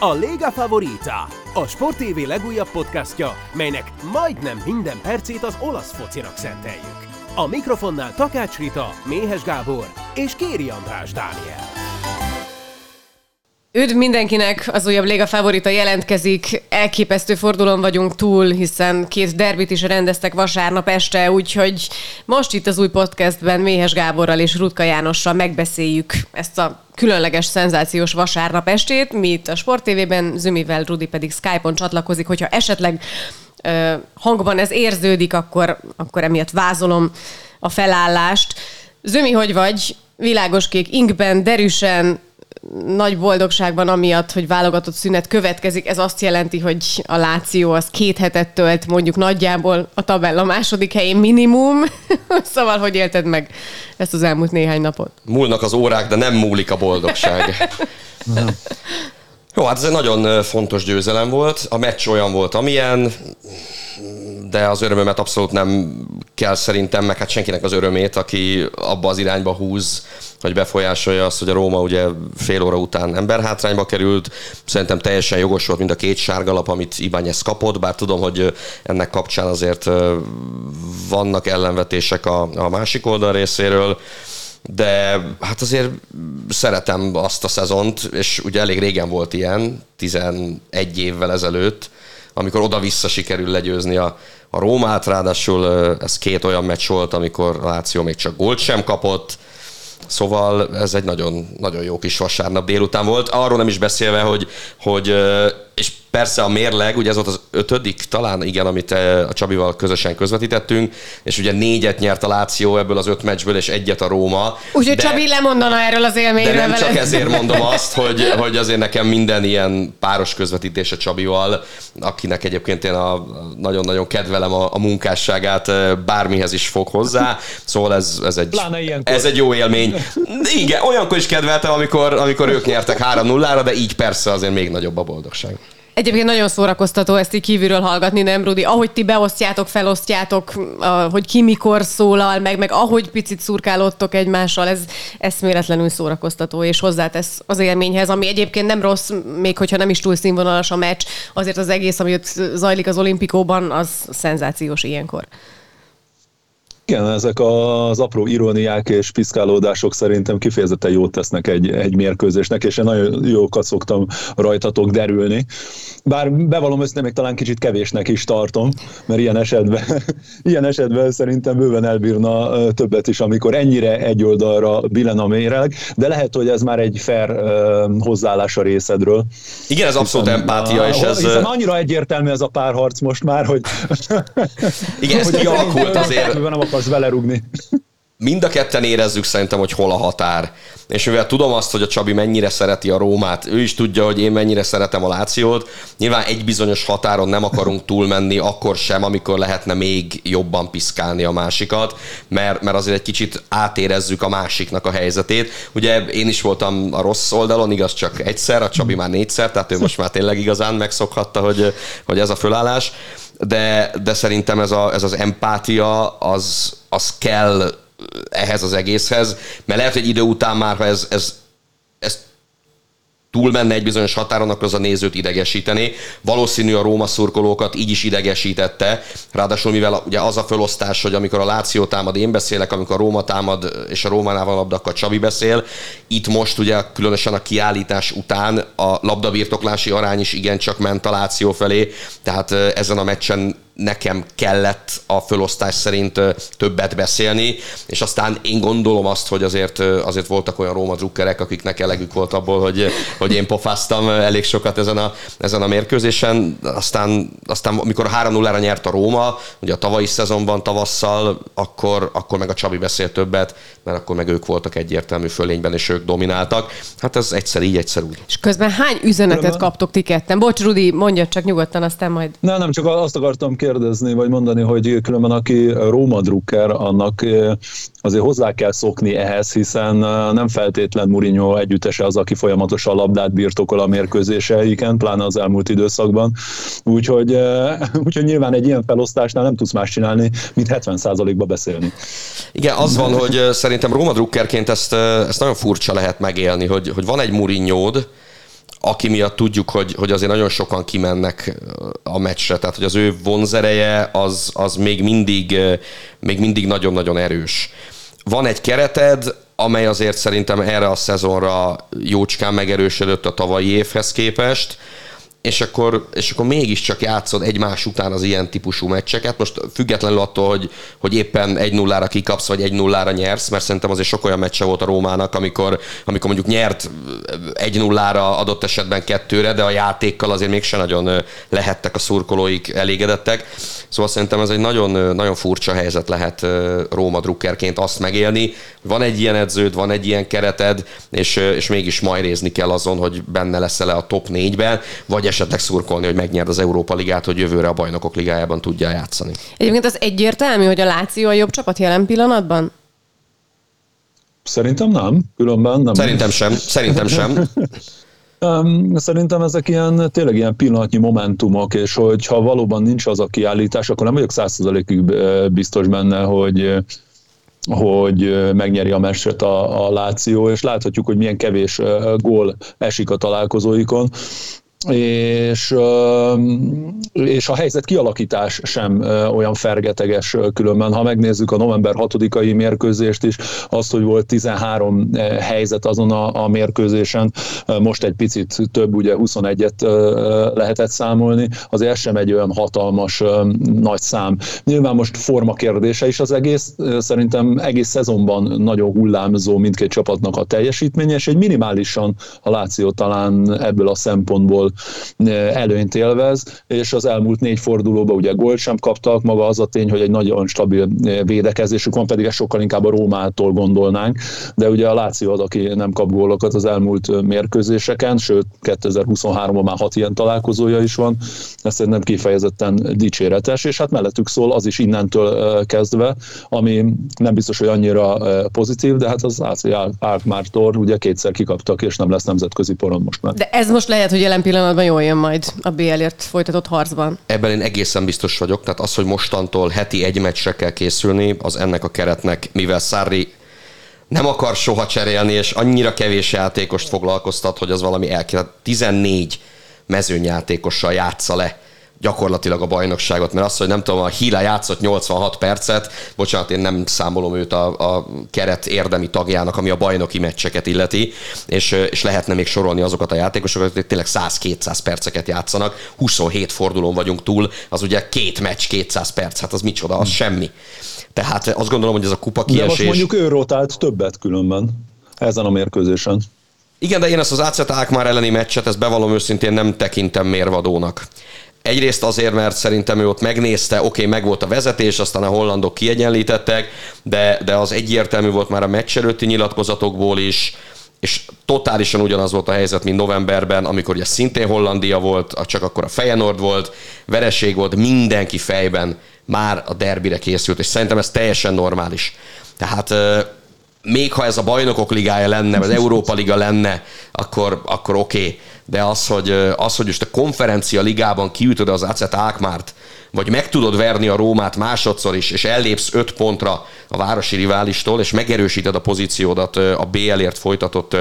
A Lega Favorita, a Sport TV legújabb podcastja, melynek majdnem minden percét az olasz focinak szenteljük. A mikrofonnál Takács Rita, Méhes Gábor és Kéri András Dániel. Üdv mindenkinek, az újabb Léga Favorita jelentkezik. Elképesztő fordulón vagyunk túl, hiszen két derbit is rendeztek vasárnap este, úgyhogy most itt az új podcastben Méhes Gáborral és Rutka Jánossal megbeszéljük ezt a különleges, szenzációs vasárnap estét. Mi itt a Sport TV-ben, Zümivel, Rudi pedig Skype-on csatlakozik, hogyha esetleg ö, hangban ez érződik, akkor, akkor emiatt vázolom a felállást. Zümi, hogy vagy? Világos kék inkben, derűsen, nagy boldogságban amiatt, hogy válogatott szünet következik. Ez azt jelenti, hogy a Láció az két hetet tölt mondjuk nagyjából a tabella második helyén minimum. szóval, hogy élted meg ezt az elmúlt néhány napot? Múlnak az órák, de nem múlik a boldogság. Jó, hát ez egy nagyon fontos győzelem volt. A meccs olyan volt, amilyen, de az örömömet abszolút nem kell szerintem, meg hát senkinek az örömét, aki abba az irányba húz, hogy befolyásolja azt, hogy a Róma ugye fél óra után emberhátrányba került. Szerintem teljesen jogos volt mind a két sárgalap, amit Ibányez kapott, bár tudom, hogy ennek kapcsán azért vannak ellenvetések a, a másik oldal részéről de hát azért szeretem azt a szezont, és ugye elég régen volt ilyen, 11 évvel ezelőtt, amikor oda-vissza sikerül legyőzni a, a Rómát, ráadásul ez két olyan meccs volt, amikor Láció még csak gólt sem kapott, Szóval ez egy nagyon, nagyon jó kis vasárnap délután volt. Arról nem is beszélve, hogy, hogy és persze a mérleg, ugye ez volt az ötödik, talán igen, amit a Csabival közösen közvetítettünk, és ugye négyet nyert a Láció ebből az öt meccsből, és egyet a Róma. Úgyhogy Csabi lemondana erről az élményről. De nem csak ezért mondom azt, hogy, hogy azért nekem minden ilyen páros közvetítés a Csabival, akinek egyébként én a, nagyon-nagyon kedvelem a, a munkásságát, bármihez is fog hozzá. Szóval ez, ez, egy, ez egy jó élmény. Igen, olyankor is kedveltem, amikor, amikor ők nyertek 3-0-ra, de így persze azért még nagyobb a boldogság. Egyébként nagyon szórakoztató ezt így kívülről hallgatni, nem Rudi? Ahogy ti beosztjátok, felosztjátok, hogy ki mikor szólal, meg, meg ahogy picit szurkálódtok egymással, ez eszméletlenül szórakoztató, és hozzátesz az élményhez, ami egyébként nem rossz, még hogyha nem is túl színvonalas a meccs, azért az egész, ami ott zajlik az olimpikóban, az szenzációs ilyenkor. Igen, ezek az apró iróniák és piszkálódások szerintem kifejezetten jót tesznek egy, egy mérkőzésnek, és én nagyon jókat szoktam rajtatok derülni. Bár bevallom össze, még talán kicsit kevésnek is tartom, mert ilyen esetben, ilyen esetben szerintem bőven elbírna többet is, amikor ennyire egy oldalra billen a méreg, de lehet, hogy ez már egy fair hozzáállás a részedről. Igen, ez abszolút empátia, a, és ez... Hiszen annyira egyértelmű ez a párharc most már, hogy... Igen, ez kialakult azért. Nem akarsz vele rugni mind a ketten érezzük szerintem, hogy hol a határ. És mivel tudom azt, hogy a Csabi mennyire szereti a Rómát, ő is tudja, hogy én mennyire szeretem a Lációt, nyilván egy bizonyos határon nem akarunk túlmenni, akkor sem, amikor lehetne még jobban piszkálni a másikat, mert, mert azért egy kicsit átérezzük a másiknak a helyzetét. Ugye én is voltam a rossz oldalon, igaz csak egyszer, a Csabi már négyszer, tehát ő most már tényleg igazán megszokhatta, hogy, hogy ez a fölállás. De, de szerintem ez, a, ez az empátia, az, az kell ehhez az egészhez, mert lehet, hogy idő után már, ha ez, ez, túlmenne egy bizonyos határon, akkor az a nézőt idegesíteni. Valószínű a Róma szurkolókat így is idegesítette, ráadásul mivel ugye az a felosztás, hogy amikor a Láció támad, én beszélek, amikor a Róma támad, és a Rómánál van labda, akkor Csabi beszél. Itt most ugye különösen a kiállítás után a labdabirtoklási arány is igencsak ment a Láció felé, tehát ezen a meccsen nekem kellett a fölosztás szerint többet beszélni, és aztán én gondolom azt, hogy azért, azért voltak olyan Róma drukkerek, akiknek elegük volt abból, hogy, hogy én pofáztam elég sokat ezen a, ezen a mérkőzésen. Aztán, aztán amikor a 3-0-ra nyert a Róma, ugye a tavalyi szezonban tavasszal, akkor, akkor meg a Csabi beszélt többet, mert akkor meg ők voltak egyértelmű fölényben, és ők domináltak. Hát ez egyszer így, egyszer úgy. És közben hány üzenetet Különben... kaptok ti ketten? Bocs, Rudi, mondja csak nyugodtan, aztán majd. Nem, nem, csak azt akartam kérdezni, vagy mondani, hogy különben aki Róma drukker, annak eh, azért hozzá kell szokni ehhez, hiszen eh, nem feltétlen Mourinho együttese az, aki folyamatosan labdát birtokol a mérkőzéseiken, pláne az elmúlt időszakban. Úgyhogy, eh, úgyhogy nyilván egy ilyen felosztásnál nem tudsz más csinálni, mint 70%-ba beszélni. Igen, az van, hogy szerintem Róma drukkerként ezt, ezt nagyon furcsa lehet megélni, hogy, hogy van egy Mourinho-d, aki miatt tudjuk, hogy, hogy azért nagyon sokan kimennek a meccsre, tehát hogy az ő vonzereje az, az még mindig, még mindig nagyon-nagyon erős. Van egy kereted, amely azért szerintem erre a szezonra jócskán megerősödött a tavalyi évhez képest, és akkor, és akkor mégiscsak játszod egymás után az ilyen típusú meccseket. Most függetlenül attól, hogy, hogy éppen 1-0-ra kikapsz, vagy 1-0-ra nyersz, mert szerintem azért sok olyan meccse volt a Rómának, amikor, amikor mondjuk nyert 1-0-ra adott esetben kettőre, de a játékkal azért mégsem nagyon lehettek a szurkolóik elégedettek. Szóval szerintem ez egy nagyon, nagyon furcsa helyzet lehet Róma drukkerként azt megélni. Van egy ilyen edződ, van egy ilyen kereted, és, és mégis majrézni kell azon, hogy benne leszel-e a top 4-ben, vagy esetleg szurkolni, hogy megnyerd az Európa Ligát, hogy jövőre a bajnokok ligájában tudja játszani. Egyébként az egyértelmű, hogy a Láció a jobb csapat jelen pillanatban? Szerintem nem, különben nem. Szerintem sem, szerintem sem. Szerintem ezek ilyen, tényleg ilyen pillanatnyi momentumok, és hogyha valóban nincs az a kiállítás, akkor nem vagyok százszerzalékig biztos benne, hogy hogy megnyeri a meccset a, a Láció, és láthatjuk, hogy milyen kevés gól esik a találkozóikon és, és a helyzet kialakítás sem olyan fergeteges különben. Ha megnézzük a november 6-ai mérkőzést is, azt, hogy volt 13 helyzet azon a, a mérkőzésen, most egy picit több, ugye 21-et lehetett számolni, az ez sem egy olyan hatalmas nagy szám. Nyilván most forma kérdése is az egész, szerintem egész szezonban nagyon hullámzó mindkét csapatnak a teljesítménye, és egy minimálisan a Láció talán ebből a szempontból előnyt élvez, és az elmúlt négy fordulóban ugye gólt sem kaptak, maga az a tény, hogy egy nagyon stabil védekezésük van, pedig ezt sokkal inkább a Rómától gondolnánk, de ugye a Láció az, aki nem kap gólokat az elmúlt mérkőzéseken, sőt 2023-ban már hat ilyen találkozója is van, ez szerintem kifejezetten dicséretes, és hát mellettük szól az is innentől kezdve, ami nem biztos, hogy annyira pozitív, de hát az AC Alkmaar ugye kétszer kikaptak, és nem lesz nemzetközi poron most már. De ez most lehet, hogy jelen pillanatban pillanatban jól jön majd a BL-ért folytatott harcban. Ebben én egészen biztos vagyok, tehát az, hogy mostantól heti egy meccsre kell készülni, az ennek a keretnek, mivel Sarri nem akar soha cserélni, és annyira kevés játékost foglalkoztat, hogy az valami el 14 mezőnyjátékossal játsza le gyakorlatilag a bajnokságot, mert azt, hogy nem tudom, a Hila játszott 86 percet, bocsánat, én nem számolom őt a, a keret érdemi tagjának, ami a bajnoki meccseket illeti, és, és lehetne még sorolni azokat a játékosokat, hogy tényleg 100-200 perceket játszanak, 27 fordulón vagyunk túl, az ugye két meccs, 200 perc, hát az micsoda, az semmi. Tehát azt gondolom, hogy ez a kupa kiesés... De most mondjuk ő rotált többet különben ezen a mérkőzésen. Igen, de én ezt az ACT már elleni meccset, ezt bevallom őszintén nem tekintem mérvadónak. Egyrészt azért, mert szerintem ő ott megnézte, oké, okay, meg volt a vezetés, aztán a hollandok kiegyenlítettek, de, de az egyértelmű volt már a meccs előtti nyilatkozatokból is, és totálisan ugyanaz volt a helyzet, mint novemberben, amikor ugye szintén Hollandia volt, csak akkor a Feyenoord volt, vereség volt, mindenki fejben már a derbire készült, és szerintem ez teljesen normális. Tehát még ha ez a bajnokok ligája lenne, az Európa liga lenne, akkor, akkor oké. Okay de az, hogy, az, hogy most a konferencia ligában kiütöd az Acet Ákmárt, vagy meg tudod verni a Rómát másodszor is, és ellépsz öt pontra a városi riválistól, és megerősíted a pozíciódat a BL-ért folytatott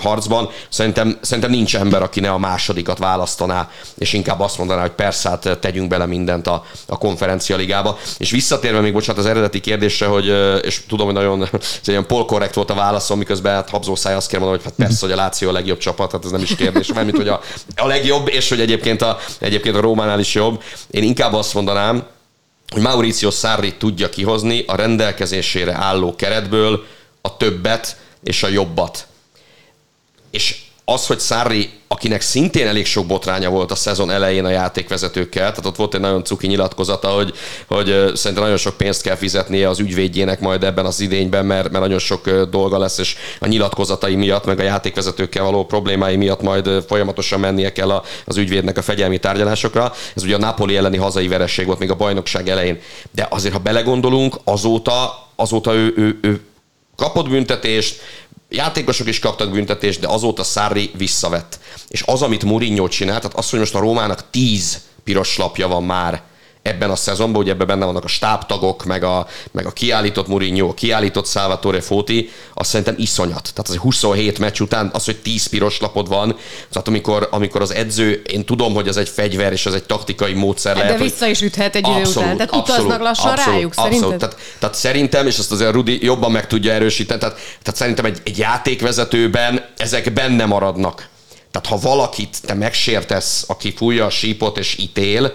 harcban, szerintem, szerintem nincs ember, aki ne a másodikat választaná, és inkább azt mondaná, hogy persze, hát tegyünk bele mindent a, a konferencia ligába. És visszatérve még, bocsánat, az eredeti kérdésre, hogy, és tudom, hogy nagyon ilyen polkorrekt volt a válaszom, miközben hát habzó száj azt kell mondani, hogy hát persze, hogy a Láció a legjobb csapat, hát ez nem is kérdés, mármint hogy a, a legjobb, és hogy egyébként a, egyébként a Rómánál is jobb. Én inkább azt mondanám, hogy Mauricio Sarri tudja kihozni a rendelkezésére álló keretből a többet és a jobbat. És az, hogy Sarri, akinek szintén elég sok botránya volt a szezon elején a játékvezetőkkel, tehát ott volt egy nagyon cuki nyilatkozata, hogy, hogy szerintem nagyon sok pénzt kell fizetnie az ügyvédjének majd ebben az idényben, mert, mert nagyon sok dolga lesz, és a nyilatkozatai miatt, meg a játékvezetőkkel való problémái miatt majd folyamatosan mennie kell az ügyvédnek a fegyelmi tárgyalásokra. Ez ugye a Napoli elleni hazai veresség volt még a bajnokság elején. De azért, ha belegondolunk, azóta, azóta ő, ő, ő kapott büntetést, játékosok is kaptak büntetést, de azóta Sarri visszavett. És az, amit Mourinho csinált, tehát az, hogy most a Rómának 10 piros lapja van már ebben a szezonban, ugye ebben benne vannak a stábtagok, meg a, meg a kiállított Mourinho, a kiállított Salvatore Foti, azt szerintem iszonyat. Tehát az 27 meccs után az, hogy 10 piros lapod van, tehát amikor, amikor az edző, én tudom, hogy ez egy fegyver, és ez egy taktikai módszer lehet. De vissza is üthet egy idő után, tehát abszolút, utaznak lassan abszolút, rájuk, abszolút. szerinted? Tehát, tehát, szerintem, és azt azért Rudi jobban meg tudja erősíteni, tehát, tehát szerintem egy, egy játékvezetőben ezek benne maradnak. Tehát ha valakit te megsértesz, aki fújja a sípot és ítél,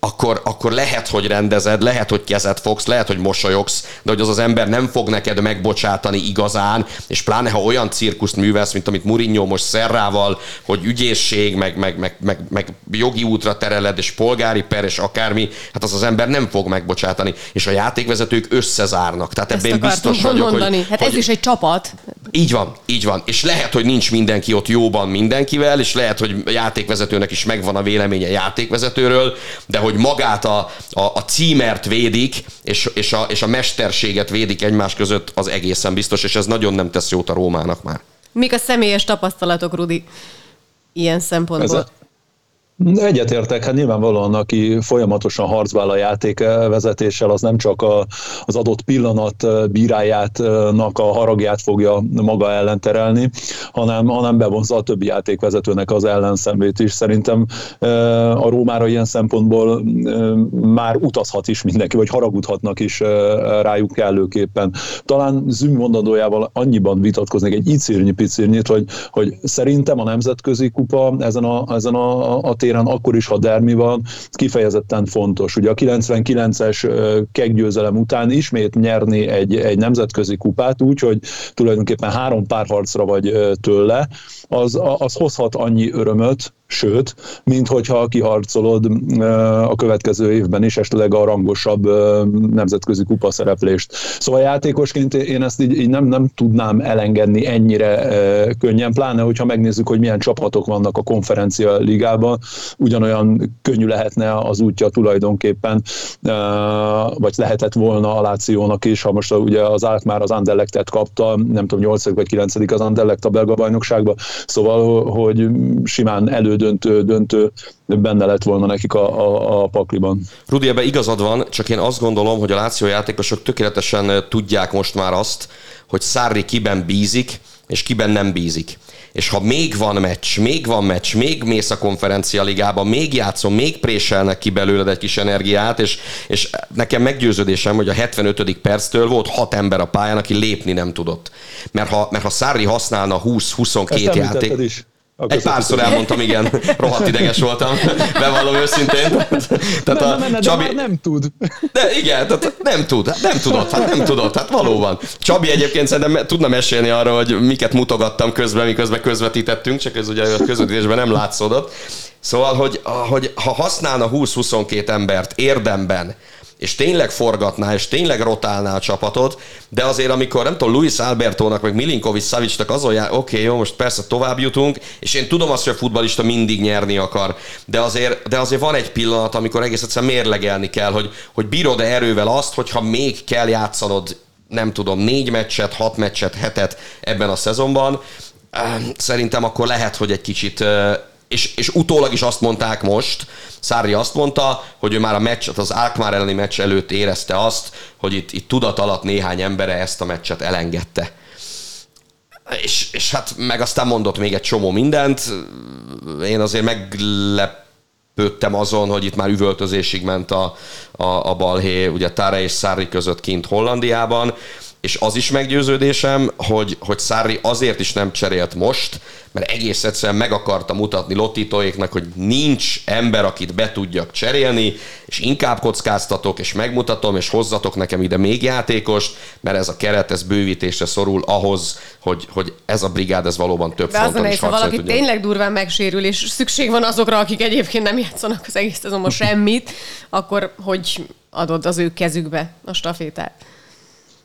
akkor, akkor lehet, hogy rendezed, lehet, hogy kezet fogsz, lehet, hogy mosolyogsz, de hogy az az ember nem fog neked megbocsátani igazán, és pláne, ha olyan cirkuszt művelsz, mint amit Mourinho most Szerrával, hogy ügyészség, meg, meg, meg, meg, meg jogi útra tereled, és polgári per, és akármi, hát az az ember nem fog megbocsátani, és a játékvezetők összezárnak. Tehát Ezt ebben biztos vagyok, mondani. hogy... Hát hogy, ez is egy csapat. Így van, így van. És lehet, hogy nincs mindenki ott jóban mindenkivel, és lehet, hogy játékvezetőnek is megvan a véleménye játékvezetőről, de hogy hogy magát a, a, a címert védik, és, és, a, és a mesterséget védik egymás között, az egészen biztos, és ez nagyon nem tesz jót a Rómának már. Mik a személyes tapasztalatok, Rudi, ilyen szempontból? Ez a, Egyetértek, hát nyilvánvalóan, aki folyamatosan harcbál a játékvezetéssel, az nem csak a, az adott pillanat bírájátnak a haragját fogja maga ellen terelni, hanem, hanem bevonza a többi játékvezetőnek az ellenszemét is. Szerintem a Rómára ilyen szempontból már utazhat is mindenki, vagy haragudhatnak is rájuk kellőképpen. Talán Züm mondandójával annyiban vitatkoznék egy icirnyi picirnyit, hogy, hogy szerintem a nemzetközi kupa ezen a, ezen a, a téren, akkor is, ha dermi van, kifejezetten fontos. Ugye a 99-es keggyőzelem után ismét nyerni egy, egy nemzetközi kupát úgy, hogy tulajdonképpen három párharcra vagy tőle, az, az hozhat annyi örömöt, sőt, mint hogyha kiharcolod a következő évben is esetleg a rangosabb nemzetközi kupa szereplést. Szóval játékosként én ezt így, így nem, nem tudnám elengedni ennyire könnyen, pláne hogyha megnézzük, hogy milyen csapatok vannak a konferencia ligában, ugyanolyan könnyű lehetne az útja tulajdonképpen, vagy lehetett volna a Lációnak is, ha most ugye az már az Anderlechtet kapta, nem tudom, 8 vagy 9 az Anderlecht a belga bajnokságban, szóval, hogy simán elő döntő, döntő benne lett volna nekik a, a, a pakliban. Rudi, ebbe igazad van, csak én azt gondolom, hogy a Láció játékosok tökéletesen tudják most már azt, hogy Szárri kiben bízik, és kiben nem bízik. És ha még van meccs, még van meccs, még mész a konferencia ligába, még játszom, még préselnek ki belőled egy kis energiát, és, és nekem meggyőződésem, hogy a 75. perctől volt hat ember a pályán, aki lépni nem tudott. Mert ha, mert ha Szári használna 20-22 játék... Is. Egy párszor elmondtam, igen, rohadt ideges voltam, bevallom őszintén. Tehát a menne, Csabi... de nem tud. De igen, tehát nem tud, hát nem tudott, hát nem tudott, hát valóban. Csabi egyébként szerintem tudna mesélni arra, hogy miket mutogattam közben, miközben közvetítettünk, csak ez ugye a közvetítésben nem látszódott. Szóval, hogy, hogy ha használna 20-22 embert érdemben, és tényleg forgatná, és tényleg rotálná a csapatot, de azért amikor, nem tudom, Luis Albertónak, meg Milinkovic Savicnak azon jár, oké, okay, jó, most persze tovább jutunk, és én tudom azt, hogy a futbalista mindig nyerni akar, de azért, de azért van egy pillanat, amikor egész egyszerűen mérlegelni kell, hogy, hogy bírod-e erővel azt, hogyha még kell játszanod, nem tudom, négy meccset, hat meccset, hetet ebben a szezonban, szerintem akkor lehet, hogy egy kicsit és, és utólag is azt mondták most, Szári azt mondta, hogy ő már a meccset, az Alkmaar elleni meccs előtt érezte azt, hogy itt, itt tudat alatt néhány embere ezt a meccset elengedte. És, és hát meg aztán mondott még egy csomó mindent. Én azért meglepődtem azon, hogy itt már üvöltözésig ment a, a, a balhé, ugye Tára és Szári között kint Hollandiában és az is meggyőződésem, hogy, hogy Szári azért is nem cserélt most, mert egész egyszerűen meg akarta mutatni Lottitóéknak, hogy nincs ember, akit be tudjak cserélni, és inkább kockáztatok, és megmutatom, és hozzatok nekem ide még játékost, mert ez a keret, ez bővítésre szorul ahhoz, hogy, hogy ez a brigád, ez valóban több De azon is ha valaki tudjon. tényleg durván megsérül, és szükség van azokra, akik egyébként nem játszanak az egész szezonban semmit, akkor hogy adod az ő kezükbe a stafétát?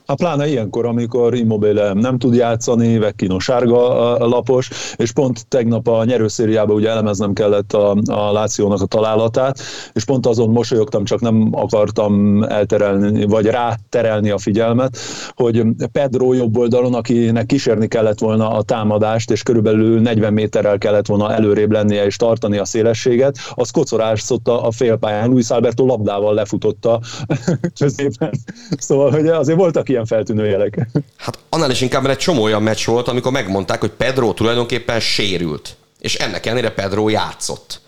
Hát pláne ilyenkor, amikor Immobile nem tud játszani, Vecchino sárga lapos, és pont tegnap a nyerőszériában ugye elemeznem kellett a, a Lációnak a találatát, és pont azon mosolyogtam, csak nem akartam elterelni, vagy ráterelni a figyelmet, hogy Pedro jobb oldalon, akinek kísérni kellett volna a támadást, és körülbelül 40 méterrel kellett volna előrébb lennie és tartani a szélességet, az kocorászott a félpályán, Luis Alberto labdával lefutotta középen. Szóval, hogy azért voltak ilyen feltűnő jelek. Hát annál is inkább, mert egy csomó olyan meccs volt, amikor megmondták, hogy Pedro tulajdonképpen sérült. És ennek ellenére Pedro játszott.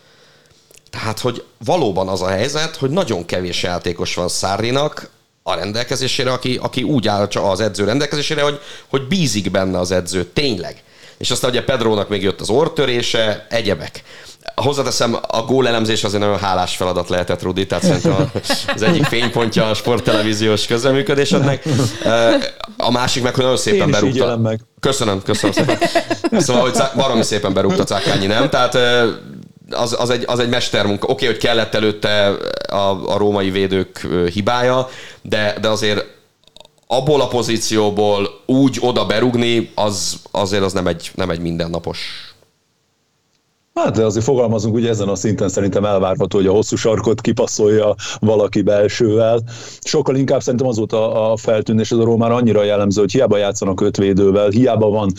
Tehát, hogy valóban az a helyzet, hogy nagyon kevés játékos van Szárrinak a rendelkezésére, aki, aki úgy áll az edző rendelkezésére, hogy, hogy bízik benne az edző, tényleg. És aztán ugye Pedrónak még jött az orrtörése, egyebek. Hozzáteszem, a gólelemzés azért nagyon hálás feladat lehetett, Rudi, tehát szerintem az egyik fénypontja a sporttelevíziós közreműködésednek. A másik meg, hogy nagyon szépen Én berúgta. meg. Köszönöm, köszönöm szépen. Szóval, hogy baromi szépen berúgta Cákányi, nem? Tehát az, az, egy, az egy mestermunka. Oké, hogy kellett előtte a, a római védők hibája, de, de azért abból a pozícióból úgy oda berugni, az azért az nem egy, nem egy mindennapos Hát de azért fogalmazunk, ugye ezen a szinten szerintem elvárható, hogy a hosszú sarkot kipasszolja valaki belsővel. Sokkal inkább szerintem az volt a, feltűnés, ez a Rómára annyira jellemző, hogy hiába játszanak öt védővel, hiába van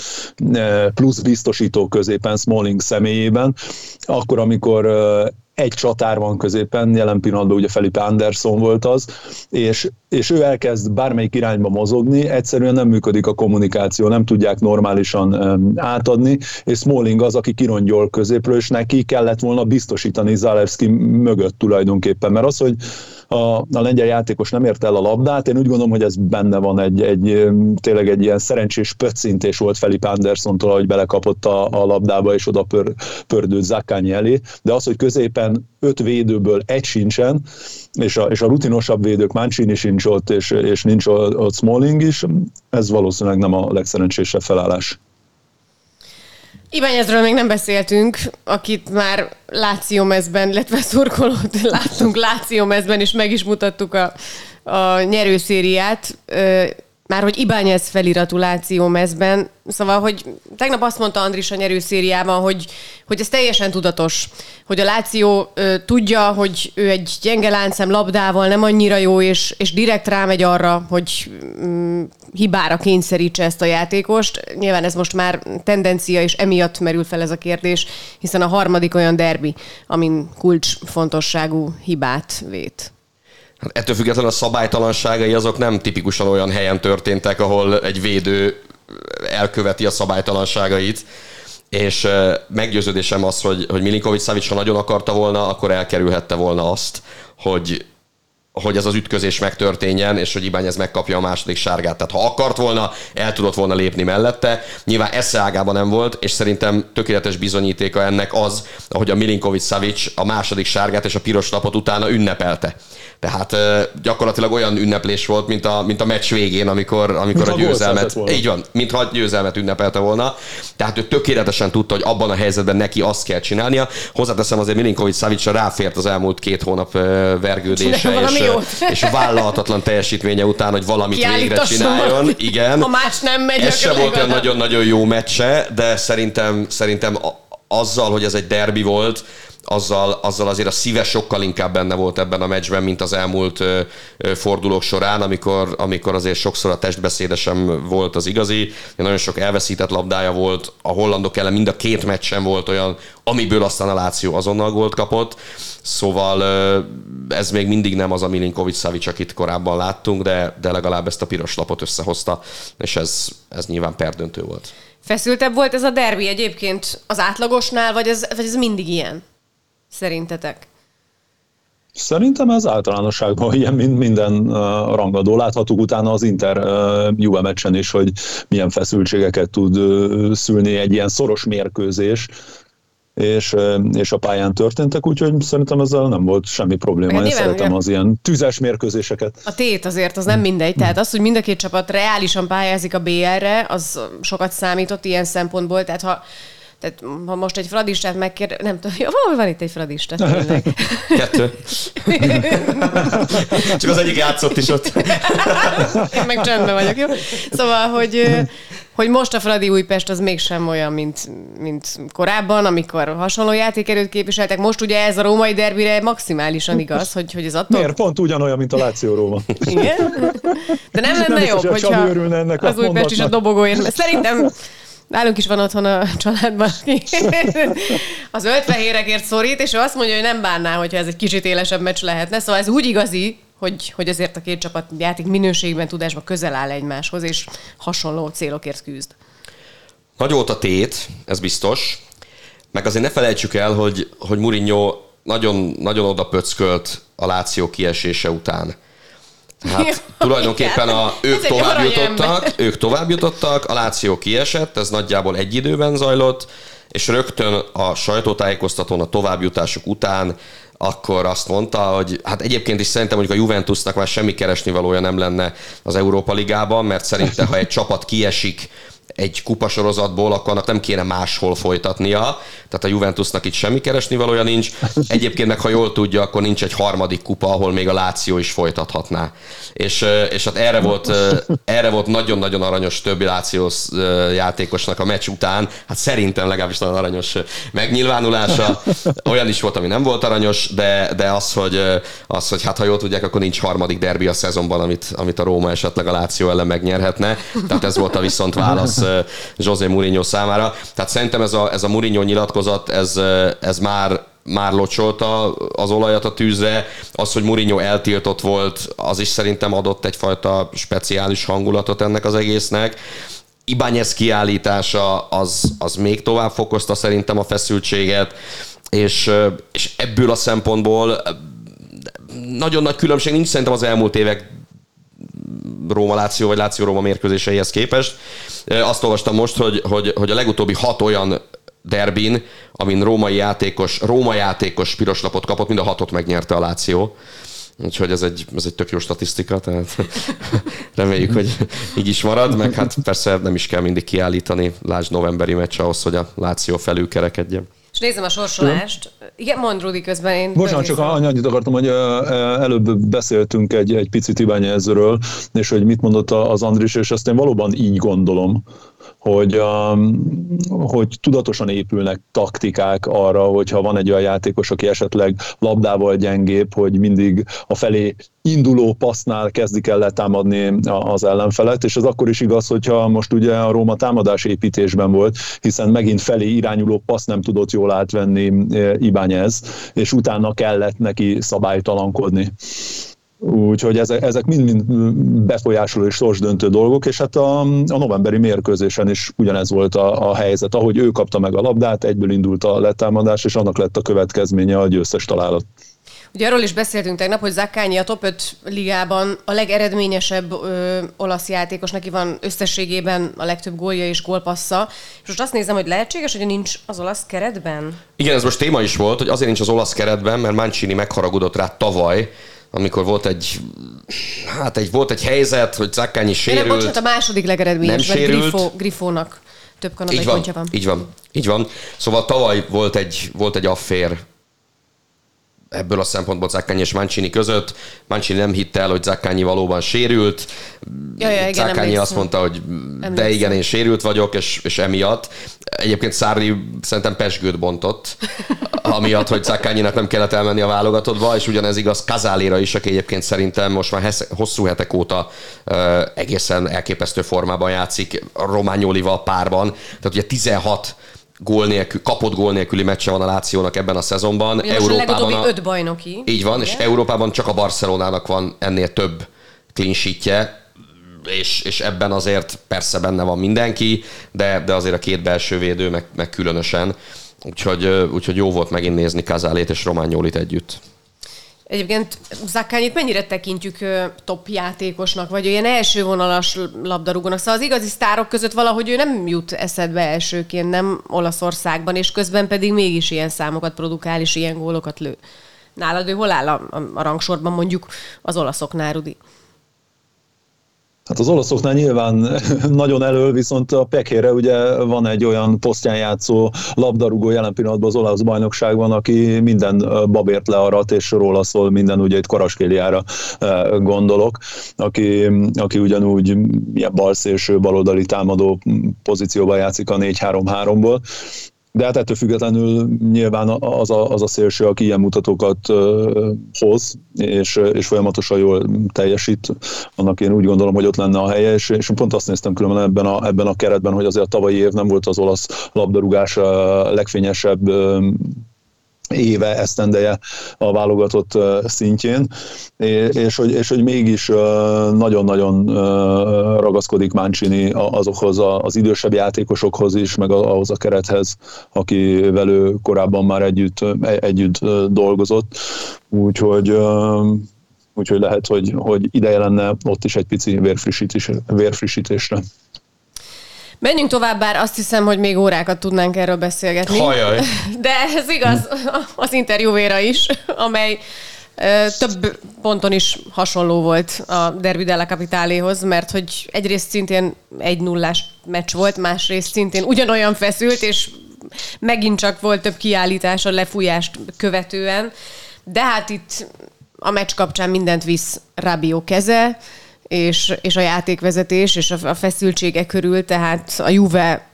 eh, plusz biztosító középen Smalling személyében, akkor amikor eh, egy csatár van középen, jelen pillanatban ugye Felipe Anderson volt az, és, és ő elkezd bármelyik irányba mozogni, egyszerűen nem működik a kommunikáció, nem tudják normálisan átadni, és Smalling az, aki kirongyol középről, és neki kellett volna biztosítani Zalewski mögött tulajdonképpen, mert az, hogy a, a lengyel játékos nem ért el a labdát, én úgy gondolom, hogy ez benne van egy, egy tényleg egy ilyen szerencsés pöccintés volt Felipe Andersontól, hogy belekapott a, a labdába, és oda pör, pördült Zakányi elé, de az, hogy középen öt védőből egy sincsen, és a, és a rutinosabb védők Mancini sincs ott, és, és nincs ott Smalling is, ez valószínűleg nem a legszerencsésebb felállás. Ibányezről még nem beszéltünk, akit már Láció mezben, illetve szurkolót láttunk Láció mezben, és meg is mutattuk a, a nyerőszériát. Már hogy Ibányez feliratú Láció mezben, szóval, hogy tegnap azt mondta Andris a nyerőszériában, hogy, hogy ez teljesen tudatos, hogy a Láció ö, tudja, hogy ő egy gyenge láncem labdával nem annyira jó, és, és direkt rámegy arra, hogy mm, hibára kényszerítse ezt a játékost. Nyilván ez most már tendencia, és emiatt merül fel ez a kérdés, hiszen a harmadik olyan derbi, amin kulcs fontosságú hibát vét. Hát ettől függetlenül a szabálytalanságai azok nem tipikusan olyan helyen történtek, ahol egy védő elköveti a szabálytalanságait, és meggyőződésem az, hogy, hogy Milinkovic Savic, ha nagyon akarta volna, akkor elkerülhette volna azt, hogy hogy ez az ütközés megtörténjen, és hogy Ibányez megkapja a második sárgát. Tehát ha akart volna, el tudott volna lépni mellette. Nyilván esze ágában nem volt, és szerintem tökéletes bizonyítéka ennek az, hogy a Milinkovic Savic a második sárgát és a piros lapot utána ünnepelte. Tehát gyakorlatilag olyan ünneplés volt, mint a, mint a meccs végén, amikor, amikor Mint a győzelmet, így van, mintha a győzelmet ünnepelte volna. Tehát ő tökéletesen tudta, hogy abban a helyzetben neki azt kell csinálnia. Hozzáteszem azért Milinkovic Savicra ráfért az elmúlt két hónap vergődése és, jót. és vállalhatatlan teljesítménye után, hogy valamit végre csináljon. valamit. Igen. Ha más nem megy, Ez sem akkor volt olyan nagyon-nagyon jó meccse, de szerintem, szerintem a- azzal, hogy ez egy derbi volt, azzal, azzal azért a szíve sokkal inkább benne volt ebben a meccsben, mint az elmúlt ö, ö, fordulók során, amikor, amikor azért sokszor a testbeszéde sem volt az igazi. Nagyon sok elveszített labdája volt, a hollandok ellen mind a két meccsen volt olyan, amiből aztán a Láció azonnal gólt kapott. Szóval ö, ez még mindig nem az a Milinkovic Savic, akit korábban láttunk, de, de legalább ezt a piros lapot összehozta, és ez, ez nyilván perdöntő volt. Feszültebb volt ez a derbi egyébként az átlagosnál, vagy ez, vagy ez mindig ilyen? Szerintetek? Szerintem ez általánosságban ilyen minden uh, rangadó. Láthatók utána az Inter uh, Juve meccsen is, hogy milyen feszültségeket tud uh, szülni egy ilyen szoros mérkőzés és, és a pályán történtek, úgyhogy szerintem ezzel nem volt semmi probléma. Én szeretem az ilyen tüzes mérkőzéseket. A tét azért az nem mindegy, tehát az, hogy mind a két csapat reálisan pályázik a BR-re, az sokat számított ilyen szempontból, tehát ha tehát ha most egy fradistát megkér... Nem tudom, ja, van itt egy fradista, Kettő. Csak az egyik játszott is ott. Én meg csendben vagyok, jó? Szóval, hogy, hogy most a Fradi Újpest az mégsem olyan, mint, mint korábban, amikor hasonló játékerőt képviseltek. Most ugye ez a római derbire maximálisan igaz, hogy, hogy ez attól... Miért? Pont ugyanolyan, mint a Láció Róma. Igen? De nem lenne nem jobb, hogyha az Újpest is a dobogóért. Szerintem Nálunk is van otthon a családban, az öltfehérekért szorít, és ő azt mondja, hogy nem bánná, hogyha ez egy kicsit élesebb meccs lehetne. Szóval ez úgy igazi, hogy, hogy azért a két csapat játék minőségben, tudásban közel áll egymáshoz, és hasonló célokért küzd. Nagy volt a tét, ez biztos. Meg azért ne felejtsük el, hogy, hogy Mourinho nagyon, nagyon oda pöckölt a Láció kiesése után. Hát tulajdonképpen a, ők tovább jutottak, ők tovább jutottak, a Láció kiesett, ez nagyjából egy időben zajlott, és rögtön a sajtótájékoztatón a továbbjutásuk után akkor azt mondta, hogy hát egyébként is szerintem mondjuk a Juventusnak már semmi keresni valója nem lenne az Európa Ligában, mert szerintem ha egy csapat kiesik egy kupasorozatból, akkor annak nem kéne máshol folytatnia. Tehát a Juventusnak itt semmi keresni valója nincs. Egyébként meg, ha jól tudja, akkor nincs egy harmadik kupa, ahol még a Láció is folytathatná. És, és hát erre volt, erre volt nagyon-nagyon aranyos többi Lációs játékosnak a meccs után. Hát szerintem legalábbis nagyon aranyos megnyilvánulása. Olyan is volt, ami nem volt aranyos, de, de az, hogy, az, hogy hát ha jól tudják, akkor nincs harmadik derbi a szezonban, amit, amit a Róma esetleg a Láció ellen megnyerhetne. Tehát ez volt a viszont válasz José Mourinho számára. Tehát szerintem ez a, ez a Mourinho nyilatkozat, ez, ez már már locsolta az olajat a tűzre. Az, hogy Mourinho eltiltott volt, az is szerintem adott egyfajta speciális hangulatot ennek az egésznek. Ibányez kiállítása az, az még tovább fokozta szerintem a feszültséget, és, és ebből a szempontból nagyon nagy különbség nincs szerintem az elmúlt évek Róma Láció vagy Láció Róma mérkőzéseihez képest. Azt olvastam most, hogy, hogy, hogy a legutóbbi hat olyan derbin, amin római játékos, Róma játékos piros lapot kapott, mind a hatot megnyerte a Láció. Úgyhogy ez egy, ez egy tök jó statisztika, tehát reméljük, hogy így is marad, meg hát persze nem is kell mindig kiállítani, lásd novemberi meccs ahhoz, hogy a Láció felülkerekedjen. És nézem a sorsolást. Igen, mond Rudi közben én. Bocsánat, csak annyit akartam, hogy előbb beszéltünk egy, egy picit Ibányezről, és hogy mit mondott az Andris, és ezt én valóban így gondolom, hogy, um, hogy tudatosan épülnek taktikák arra, hogyha van egy olyan játékos, aki esetleg labdával gyengébb, hogy mindig a felé induló passznál kezdik el letámadni az ellenfelet, és ez akkor is igaz, hogyha most ugye a Róma támadás építésben volt, hiszen megint felé irányuló passz nem tudott jól átvenni e, Ibányez, és utána kellett neki szabálytalankodni. Úgyhogy ezek, ezek mind-mind befolyásoló és sorsdöntő dolgok, és hát a, a novemberi mérkőzésen is ugyanez volt a, a helyzet. Ahogy ő kapta meg a labdát, egyből indult a letámadás, és annak lett a következménye a győztes találat. Ugye arról is beszéltünk tegnap, hogy Zakányi a top 5 ligában a legeredményesebb ö, olasz játékos, neki van összességében a legtöbb gólja és gólpassza. És most azt nézem, hogy lehetséges, hogy nincs az olasz keretben? Igen, ez most téma is volt, hogy azért nincs az olasz keretben, mert Mancini megharagudott rá tavaly, amikor volt egy, hát egy, volt egy helyzet, hogy Zakkányi sérült. Nem, bocsánat, a második legeredményes, nem sérült. Grifo, Grifónak több kanadai pontja van. Így van, így van. Szóval tavaly volt egy, volt egy affér ebből a szempontból Zaccagni és Mancini között. Mancini nem hitte el, hogy Zaccagni valóban sérült. Ja, ja, igen, Zaccagni azt mondta, hogy emlékszem. de igen, én sérült vagyok, és, és emiatt. Egyébként Szári szerintem pesgőt bontott, amiatt, hogy zaccagni nem kellett elmenni a válogatottba, és ugyanez igaz Kazálira is, aki egyébként szerintem most már hosszú hetek óta uh, egészen elképesztő formában játszik Rományolival párban. Tehát ugye 16 gól nélkül, kapott gól nélküli meccse van a Lációnak ebben a szezonban. Mi Európában a öt bajnoki. Így van, ugye? és Európában csak a Barcelonának van ennél több clean sheetje, és, és ebben azért persze benne van mindenki, de, de azért a két belső védő meg, meg különösen. Úgyhogy, úgyhogy jó volt megint nézni Kazálét és Rományolit együtt. Egyébként Zakányit mennyire tekintjük top játékosnak, vagy olyan első vonalas labdarúgónak? Szóval az igazi sztárok között valahogy ő nem jut eszedbe elsőként, nem Olaszországban, és közben pedig mégis ilyen számokat produkál, és ilyen gólokat lő. Nálad ő hol áll a, a rangsorban mondjuk az olaszoknál, Rudi? Hát az olaszoknál nyilván nagyon elől, viszont a Pekére ugye van egy olyan posztján játszó labdarúgó jelen pillanatban az olasz bajnokságban, aki minden babért learat, és róla szól minden, ugye itt Karaskéliára gondolok, aki, aki ugyanúgy ilyen balszélső, baloldali támadó pozícióban játszik a 4-3-3-ból, de hát ettől függetlenül nyilván az a, az a szélső, aki ilyen mutatókat hoz, és, és folyamatosan jól teljesít, annak én úgy gondolom, hogy ott lenne a helye, és, és pont azt néztem különben ebben a, ebben a keretben, hogy azért a tavalyi év nem volt az olasz labdarúgás legfényesebb éve, esztendeje a válogatott szintjén, és hogy, és hogy mégis nagyon-nagyon ragaszkodik Mancini azokhoz az idősebb játékosokhoz is, meg ahhoz a kerethez, akivel ő korábban már együtt, e, együtt dolgozott. Úgyhogy úgyhogy lehet, hogy, hogy ideje lenne ott is egy pici vérfrissítés, vérfrissítésre. Menjünk tovább, bár azt hiszem, hogy még órákat tudnánk erről beszélgetni. Hajaj. De ez igaz az interjúvéra is, amely több ponton is hasonló volt a Derby della Capitaléhoz, mert hogy egyrészt szintén egy nullás meccs volt, másrészt szintén ugyanolyan feszült, és megint csak volt több kiállítás a lefújást követően, de hát itt a meccs kapcsán mindent visz Rabió keze, és, és a játékvezetés, és a, a feszültsége körül, tehát a Juve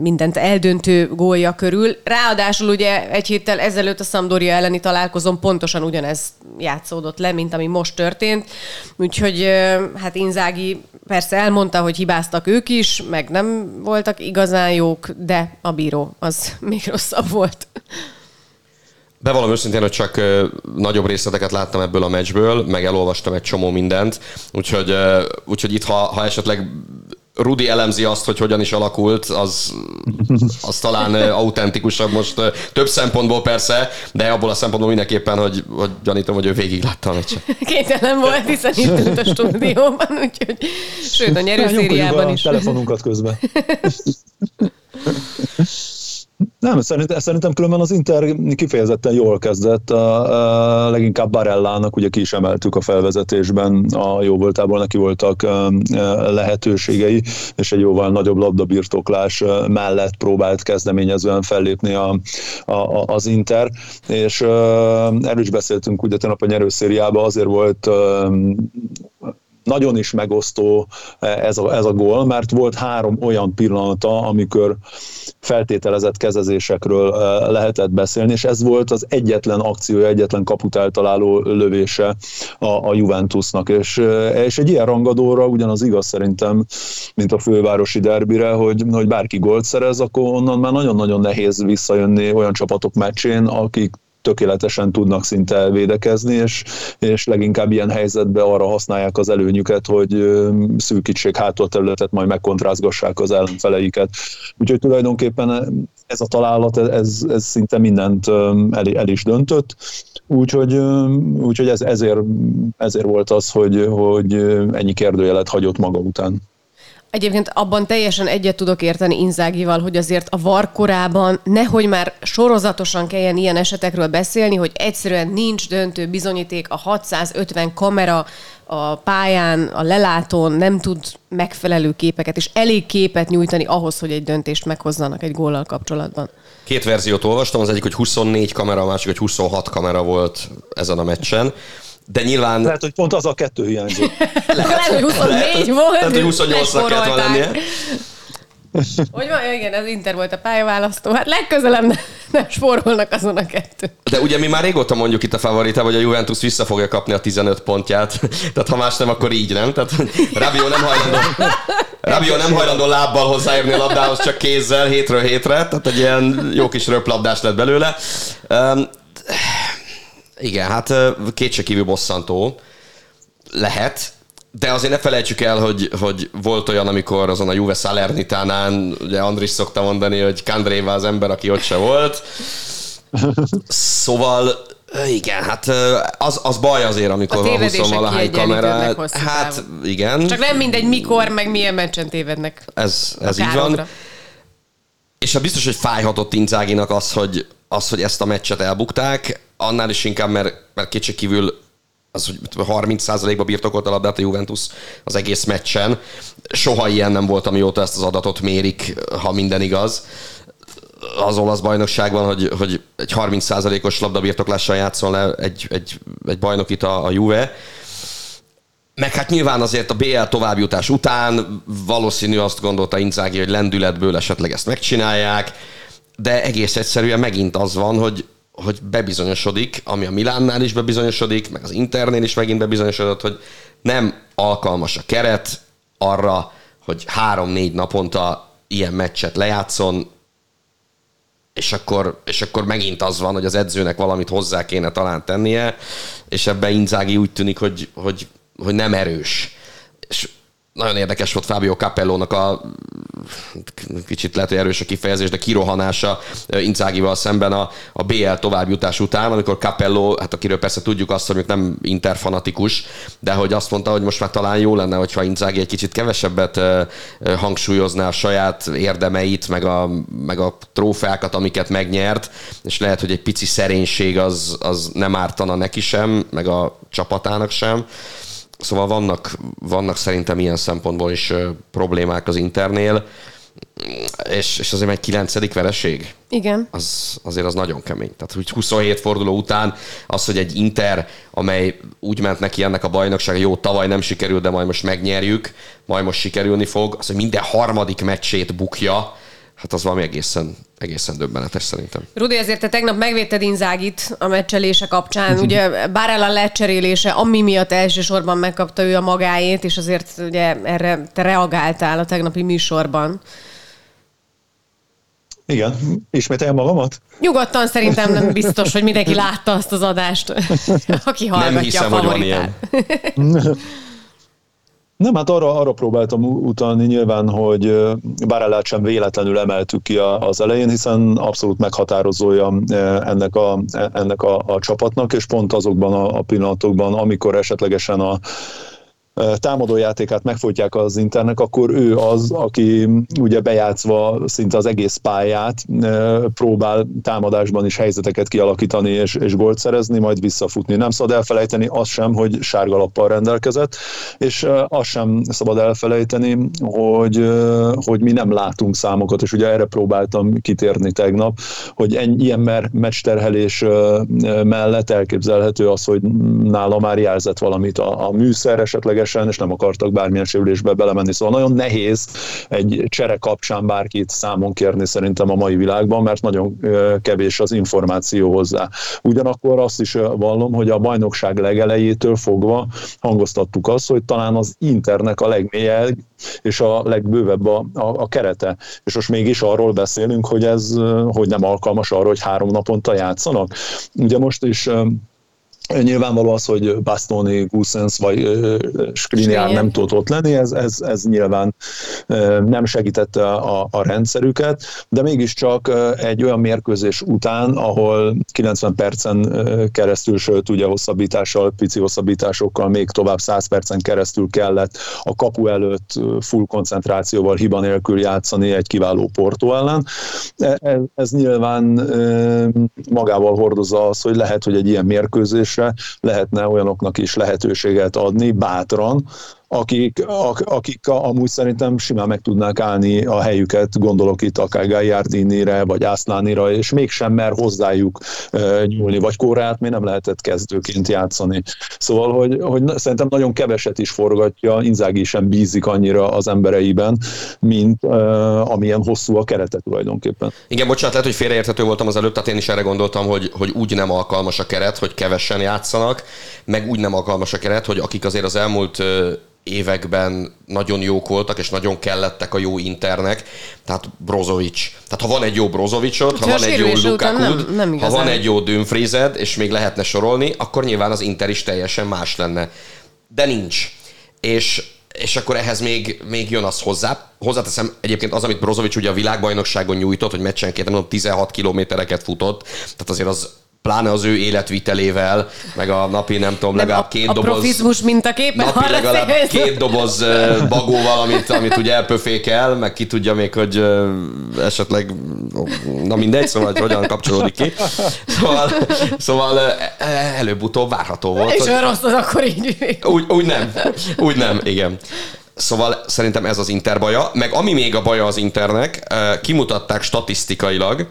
mindent eldöntő gólja körül. Ráadásul ugye egy héttel ezelőtt a Sampdoria elleni találkozón pontosan ugyanez játszódott le, mint ami most történt. Úgyhogy hát Inzági persze elmondta, hogy hibáztak ők is, meg nem voltak igazán jók, de a bíró az még rosszabb volt. Bevallom őszintén, hogy csak nagyobb részleteket láttam ebből a meccsből, meg elolvastam egy csomó mindent, úgyhogy, úgyhogy itt, ha, ha esetleg Rudi elemzi azt, hogy hogyan is alakult, az, az talán autentikusabb most több szempontból persze, de abból a szempontból mindenképpen, hogy, hogy gyanítom, hogy ő végig látta a meccset. Kénytelen volt, hiszen itt ült a stúdióban, úgyhogy sőt a nyerőszériában is. a telefonunkat közben. Nem, szerintem, szerintem különben az Inter kifejezetten jól kezdett, a, a, leginkább Barellának, ugye ki is emeltük a felvezetésben, a jó voltából neki voltak a, a lehetőségei, és egy jóval nagyobb labdabirtoklás mellett próbált kezdeményezően fellépni a, a, az Inter, és erről is beszéltünk ugye tegnap a nyerőszériában, azért volt nagyon is megosztó ez a, ez a gól, mert volt három olyan pillanata, amikor feltételezett kezezésekről lehetett beszélni, és ez volt az egyetlen akciója, egyetlen kaput eltaláló lövése a, a Juventusnak, és, és egy ilyen rangadóra ugyanaz igaz szerintem, mint a fővárosi derbire, hogy, hogy bárki gólt szerez, akkor onnan már nagyon-nagyon nehéz visszajönni olyan csapatok meccsén, akik tökéletesen tudnak szinte védekezni, és, és leginkább ilyen helyzetben arra használják az előnyüket, hogy szűkítsék hátul területet, majd megkontrázgassák az ellenfeleiket. Úgyhogy tulajdonképpen ez a találat, ez, ez szinte mindent el, el is döntött, úgyhogy, úgyhogy ez, ezért, ezért volt az, hogy, hogy ennyi kérdőjelet hagyott maga után. Egyébként abban teljesen egyet tudok érteni Inzágival, hogy azért a VAR korában nehogy már sorozatosan kelljen ilyen esetekről beszélni, hogy egyszerűen nincs döntő bizonyíték, a 650 kamera a pályán, a lelátón nem tud megfelelő képeket, és elég képet nyújtani ahhoz, hogy egy döntést meghozzanak egy góllal kapcsolatban. Két verziót olvastam, az egyik, hogy 24 kamera, a másik, hogy 26 kamera volt ezen a meccsen. De nyilván... Lehet, hogy pont az a kettő hiányzott. lehet, hogy 24 lehet, volt. Lehet, hogy 28-nak kellett volna lennie. Hogy van, igen, az Inter volt a pályaválasztó. Hát legközelebb nem, nem spórolnak azon a kettő. De ugye mi már régóta mondjuk itt a favorita, hogy a Juventus vissza fogja kapni a 15 pontját. Tehát ha más nem, akkor így nem. Tehát Rabió nem hajlandó, Rabió nem hajlandó lábbal hozzáérni a labdához, csak kézzel, hétről hétre. Tehát egy ilyen jó kis röplabdás lett belőle. Um, igen, hát kétségkívül bosszantó lehet, de azért ne felejtsük el, hogy, hogy volt olyan, amikor azon a Juve Salernitánán, ugye Andris szokta mondani, hogy Kandréva az ember, aki ott se volt. Szóval Igen, hát az, az baj azért, amikor van 20 valahány kamera. Hát távon. igen. Csak nem mindegy mikor, meg milyen meccsen tévednek. Ez, ez így van. És a biztos, hogy fájhatott Inzáginak az, hogy, az, hogy ezt a meccset elbukták, annál is inkább, mert, mert kétségkívül az, hogy 30%-ba birtokolt a labdát a Juventus az egész meccsen. Soha ilyen nem volt, amióta ezt az adatot mérik, ha minden igaz az olasz bajnokságban, hogy, hogy egy 30%-os labdabirtoklással játszol le egy, egy, egy bajnokit a, a Juve. Meg hát nyilván azért a BL továbbjutás után valószínű azt gondolta Inzaghi, hogy lendületből esetleg ezt megcsinálják, de egész egyszerűen megint az van, hogy, hogy bebizonyosodik, ami a Milánnál is bebizonyosodik, meg az Internél is megint bebizonyosodott, hogy nem alkalmas a keret arra, hogy három-négy naponta ilyen meccset lejátszon, és akkor, és akkor megint az van, hogy az edzőnek valamit hozzá kéne talán tennie, és ebben Inzági úgy tűnik, hogy, hogy, hogy nem erős. És nagyon érdekes volt Fábio Capellónak a kicsit lehet, hogy erős a kifejezés, de kirohanása Inzágival szemben a, a BL továbbjutás után, amikor Capello, hát akiről persze tudjuk azt, hogy nem interfanatikus, de hogy azt mondta, hogy most már talán jó lenne, hogyha Inzági egy kicsit kevesebbet hangsúlyozná a saját érdemeit, meg a, meg a trófeákat, amiket megnyert, és lehet, hogy egy pici szerénység az, az nem ártana neki sem, meg a csapatának sem. Szóval vannak, vannak szerintem ilyen szempontból is problémák az Internél, és, és azért egy kilencedik vereség. Igen. Az, azért az nagyon kemény. Tehát hogy 27 forduló után az, hogy egy Inter, amely úgy ment neki ennek a bajnoksága, jó, tavaly nem sikerült, de majd most megnyerjük, majd most sikerülni fog, az, hogy minden harmadik meccsét bukja, hát az valami egészen, egészen döbbenetes szerintem. Rudi, ezért te tegnap megvédted Inzágit a meccselése kapcsán. Ugye Bárella lecserélése, ami miatt elsősorban megkapta ő a magáét, és azért ugye erre te reagáltál a tegnapi műsorban. Igen, ismételjem magamat? Nyugodtan szerintem nem biztos, hogy mindenki látta azt az adást, aki hallgatja nem hiszem, a favoritát. Hogy van ilyen. Nem, hát arra, arra próbáltam utalni nyilván, hogy Bárellát sem véletlenül emeltük ki az elején, hiszen abszolút meghatározója ennek a, ennek a, a csapatnak, és pont azokban a, a pillanatokban, amikor esetlegesen a támadójátékát megfolytják az Internek, akkor ő az, aki ugye bejátszva szinte az egész pályát próbál támadásban is helyzeteket kialakítani és, és gólt szerezni, majd visszafutni. Nem szabad elfelejteni azt sem, hogy sárga lappal rendelkezett, és azt sem szabad elfelejteni, hogy, hogy mi nem látunk számokat, és ugye erre próbáltam kitérni tegnap, hogy ennyi, ilyen mer, meccsterhelés mellett elképzelhető az, hogy nála már jelzett valamit a, a műszer esetleg teljesen, és nem akartak bármilyen sérülésbe belemenni. Szóval nagyon nehéz egy csere kapcsán bárkit számon kérni szerintem a mai világban, mert nagyon kevés az információ hozzá. Ugyanakkor azt is vallom, hogy a bajnokság legelejétől fogva hangoztattuk azt, hogy talán az Internek a legmélyebb és a legbővebb a, a, a kerete. És most mégis arról beszélünk, hogy ez hogy nem alkalmas arra, hogy három naponta játszanak. Ugye most is Nyilvánvaló az, hogy Bastoni, Gusens vagy Skriniar nem tudott ott lenni, ez, ez, ez nyilván nem segítette a, a rendszerüket, de mégiscsak egy olyan mérkőzés után, ahol 90 percen keresztül, sőt ugye hosszabbítással, pici hosszabbításokkal még tovább 100 percen keresztül kellett a kapu előtt full koncentrációval, hiba nélkül játszani egy kiváló Porto ellen. Ez, e, ez nyilván magával hordozza az, hogy lehet, hogy egy ilyen mérkőzés lehetne olyanoknak is lehetőséget adni bátran, akik, akik amúgy szerintem simán meg tudnák állni a helyüket, gondolok itt akár Gagliardinire, vagy Ászlánira, és mégsem mer hozzájuk nyúlni, vagy Kórát még nem lehetett kezdőként játszani. Szóval, hogy, hogy szerintem nagyon keveset is forgatja, Inzági sem bízik annyira az embereiben, mint uh, amilyen hosszú a kerete tulajdonképpen. Igen, bocsánat, lehet, hogy félreérthető voltam az előbb, tehát én is erre gondoltam, hogy, hogy úgy nem alkalmas a keret, hogy kevesen játszanak, meg úgy nem alkalmas a keret, hogy akik azért az elmúlt években nagyon jók voltak, és nagyon kellettek a jó internek, tehát Brozovic. Tehát ha van egy jó Brozovicsot, ha van egy jó Lukakud, ha van egy jó Dünfrized, és még lehetne sorolni, akkor nyilván az Inter is teljesen más lenne. De nincs. És és akkor ehhez még, még jön az hozzá. Hozzáteszem egyébként az, amit Brozovic ugye a világbajnokságon nyújtott, hogy meccsenként nem tudom, 16 kilométereket futott, tehát azért az pláne az ő életvitelével, meg a napi nem tudom, legalább a, két a doboz... profizmus mintaképpen Napi legalább szélsz. két doboz bagóval, amit, amit ugye elpöfékel, meg ki tudja még, hogy esetleg, na mindegy, szóval hogy hogyan kapcsolódik ki. Szóval, szóval előbb-utóbb várható volt. És olyan rossz az akkor így. úgy, úgy nem. Úgy nem, igen. Szóval szerintem ez az Inter baja. Meg ami még a baja az Internek, kimutatták statisztikailag,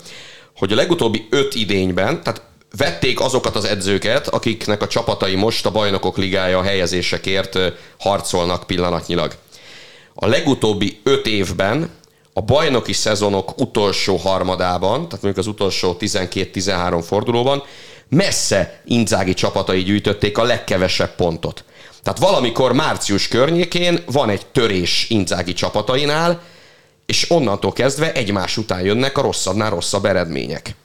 hogy a legutóbbi öt idényben, tehát vették azokat az edzőket, akiknek a csapatai most a bajnokok ligája helyezésekért harcolnak pillanatnyilag. A legutóbbi öt évben a bajnoki szezonok utolsó harmadában, tehát mondjuk az utolsó 12-13 fordulóban, messze Inzági csapatai gyűjtötték a legkevesebb pontot. Tehát valamikor március környékén van egy törés Inzági csapatainál, és onnantól kezdve egymás után jönnek a rosszabbnál rosszabb eredmények.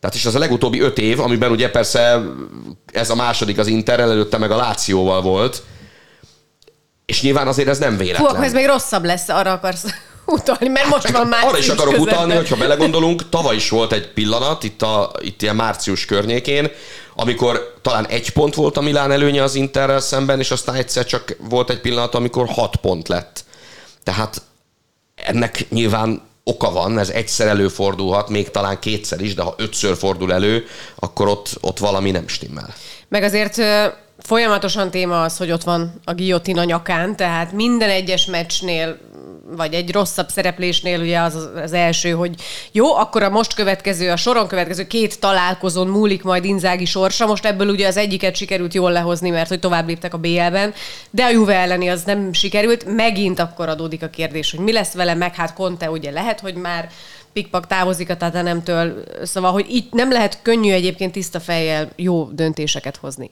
Tehát és az a legutóbbi öt év, amiben ugye persze ez a második az Inter, előtte meg a Lációval volt, és nyilván azért ez nem Hú, véletlen. akkor ez még rosszabb lesz, arra akarsz utalni, mert most van már Arra is akarok utalni, hogyha belegondolunk, tavaly is volt egy pillanat, itt, a, itt ilyen március környékén, amikor talán egy pont volt a Milán előnye az Interrel szemben, és aztán egyszer csak volt egy pillanat, amikor hat pont lett. Tehát ennek nyilván oka van, ez egyszer előfordulhat, még talán kétszer is, de ha ötször fordul elő, akkor ott, ott valami nem stimmel. Meg azért folyamatosan téma az, hogy ott van a guillotine a nyakán, tehát minden egyes meccsnél vagy egy rosszabb szereplésnél ugye az az első, hogy jó, akkor a most következő, a soron következő két találkozón múlik majd Inzági sorsa. Most ebből ugye az egyiket sikerült jól lehozni, mert hogy tovább léptek a BL-ben, de a Juve elleni az nem sikerült. Megint akkor adódik a kérdés, hogy mi lesz vele, meg hát Conte ugye lehet, hogy már pikpak távozik a Tatanemtől, szóval, hogy így nem lehet könnyű egyébként tiszta fejjel jó döntéseket hozni.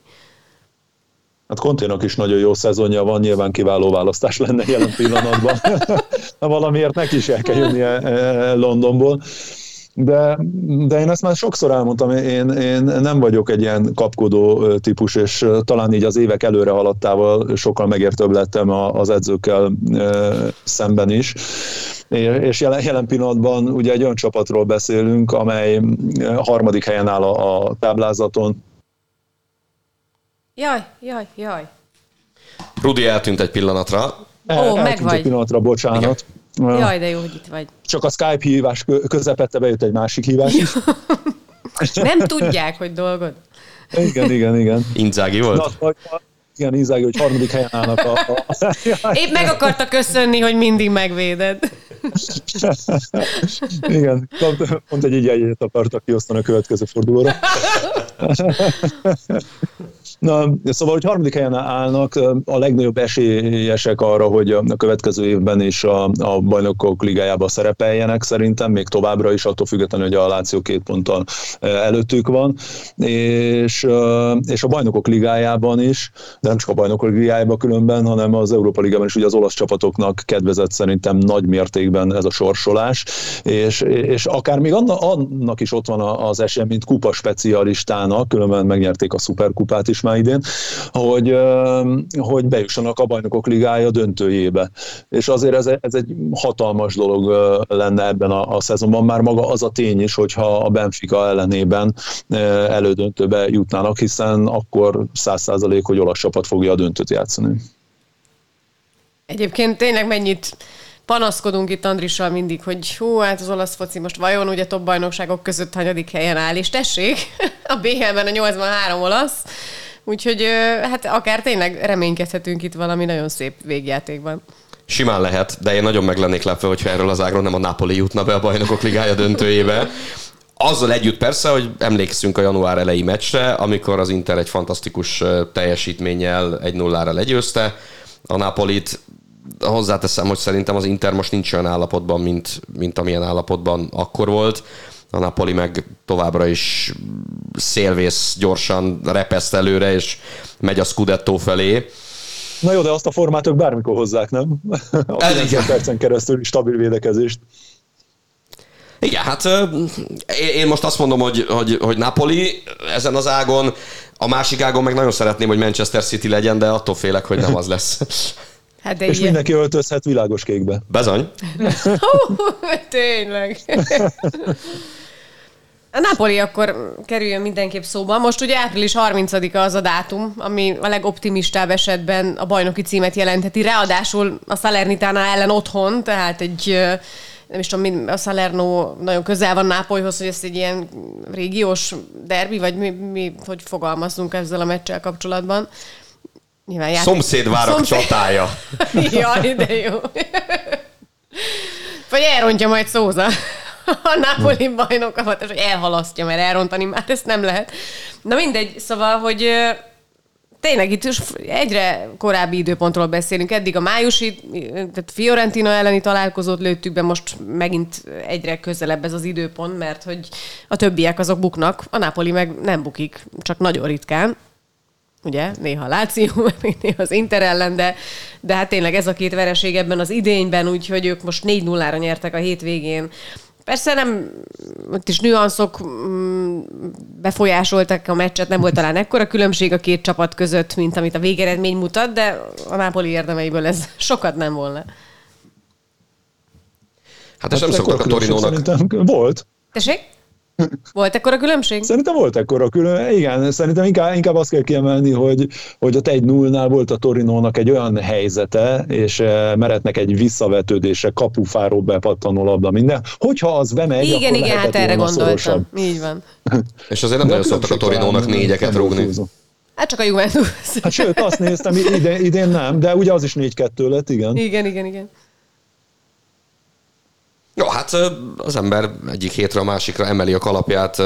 Hát Konténak is nagyon jó szezonja van, nyilván kiváló választás lenne jelen pillanatban. Valamiért neki is el kell jönnie eh, Londonból. De, de én ezt már sokszor elmondtam, én, én nem vagyok egy ilyen kapkodó típus, és talán így az évek előre haladtával sokkal megértőbb lettem az edzőkkel szemben is. És jelen, jelen pillanatban ugye egy olyan csapatról beszélünk, amely harmadik helyen áll a, a táblázaton, Jaj, jaj, jaj. Rudi eltűnt egy pillanatra. Ó, El- meg eltűnt egy vagy. pillanatra, bocsánat. Jaj, de jó, hogy itt vagy. Csak a Skype hívás kö- közepette bejött egy másik hívás is. Nem tudják, hogy dolgod. Igen, igen, igen. Inzági volt? Na, igen, Izági, hogy harmadik helyen állnak a... a... Épp meg akarta köszönni, hogy mindig megvéded. igen, pont, pont egy így egyet akartak kiosztani a következő fordulóra. Na, szóval, hogy harmadik helyen állnak, a legnagyobb esélyesek arra, hogy a következő évben is a, a bajnokok ligájába szerepeljenek szerintem, még továbbra is, attól függetlenül, hogy a Láció két ponttal eh, előttük van, és, eh, és a bajnokok ligájában is, de nem csak a bajnokok ligájában különben, hanem az Európa Ligában is ugye az olasz csapatoknak kedvezett szerintem nagy mértékben ez a sorsolás, és, és akár még anna, annak is ott van az esélye, mint kupa specialistának, különben megnyerték a szuperkupát is már idén, hogy, hogy bejussanak a bajnokok ligája döntőjébe. És azért ez, ez egy hatalmas dolog lenne ebben a, a szezonban, már maga az a tény is, hogyha a Benfica ellenében elődöntőbe jutnának, hiszen akkor száz százalék, hogy olasz csapat fogja a döntőt játszani. Egyébként tényleg mennyit panaszkodunk itt Andrissal mindig, hogy hú, hát az olasz foci most vajon ugye top bajnokságok között hanyadik helyen áll, és tessék, a BL-ben a 83 olasz, úgyhogy hát akár tényleg reménykedhetünk itt valami nagyon szép végjátékban. Simán lehet, de én nagyon meg lennék lepve, hogyha erről az ágról nem a Napoli jutna be a bajnokok ligája döntőjébe. Azzal együtt persze, hogy emlékszünk a január elejé meccsre, amikor az Inter egy fantasztikus teljesítménnyel egy nullára legyőzte a Napolit. Hozzáteszem, hogy szerintem az Inter most nincs olyan állapotban, mint, mint amilyen állapotban akkor volt. A Napoli meg továbbra is szélvész gyorsan repeszt előre, és megy a Scudetto felé. Na jó, de azt a formát ők bármikor hozzák, nem? A Ez 90 igen. percen keresztül stabil védekezést. Igen, hát én most azt mondom, hogy, hogy, hogy Napoli ezen az ágon, a másik ágon meg nagyon szeretném, hogy Manchester City legyen, de attól félek, hogy nem az lesz. Hát de És ilyen... mindenki öltözhet világos kékbe. Bezony. Hú, tényleg. A Napoli akkor kerüljön mindenképp szóba. Most ugye április 30-a az a dátum, ami a legoptimistább esetben a bajnoki címet jelentheti. Ráadásul a Salernitana ellen otthon, tehát egy nem is tudom, a Salerno nagyon közel van Nápolyhoz, hogy ez egy ilyen régiós derbi, vagy mi, mi hogy fogalmazunk ezzel a meccsel kapcsolatban. Nyilván játék... Szomszédvárak Szomszéd... csatája. Jaj, de jó. vagy elrontja majd Szóza a Napoli bajnokat, és elhalasztja, mert elrontani már ezt nem lehet. Na mindegy, szóval, hogy tényleg itt is egyre korábbi időpontról beszélünk. Eddig a májusi, tehát Fiorentina elleni találkozót lőttük be, most megint egyre közelebb ez az időpont, mert hogy a többiek azok buknak, a Napoli meg nem bukik, csak nagyon ritkán. Ugye, néha Láció, néha az Inter ellen, de, de hát tényleg ez a két vereség ebben az idényben, úgyhogy ők most 4-0-ra nyertek a hétvégén. Persze nem, ott is nüanszok mm, befolyásoltak a meccset, nem volt talán ekkora különbség a két csapat között, mint amit a végeredmény mutat, de a Napoli érdemeiből ez sokat nem volna. Hát és hát nem szoktak a Torinónak. Volt. Tessék? Volt ekkora különbség? Szerintem volt ekkora különbség. Igen, szerintem inkább, inkább azt kell kiemelni, hogy, hogy ott egy nullnál volt a Torinónak egy olyan helyzete, és eh, meretnek egy visszavetődése, kapufáról bepattanó labda, minden. Hogyha az bemegy, igen, akkor igen, hát erre gondoltam. Szorosabb. Így van. és azért nem nagyon szoktak a Torinónak négyeket rúgni. Hát csak a Juventus. Hát sőt, azt néztem, idén, idén nem, de ugye az is 4-2 lett, igen. Igen, igen, igen. Jó, hát az ember egyik hétre a másikra emeli a kalapját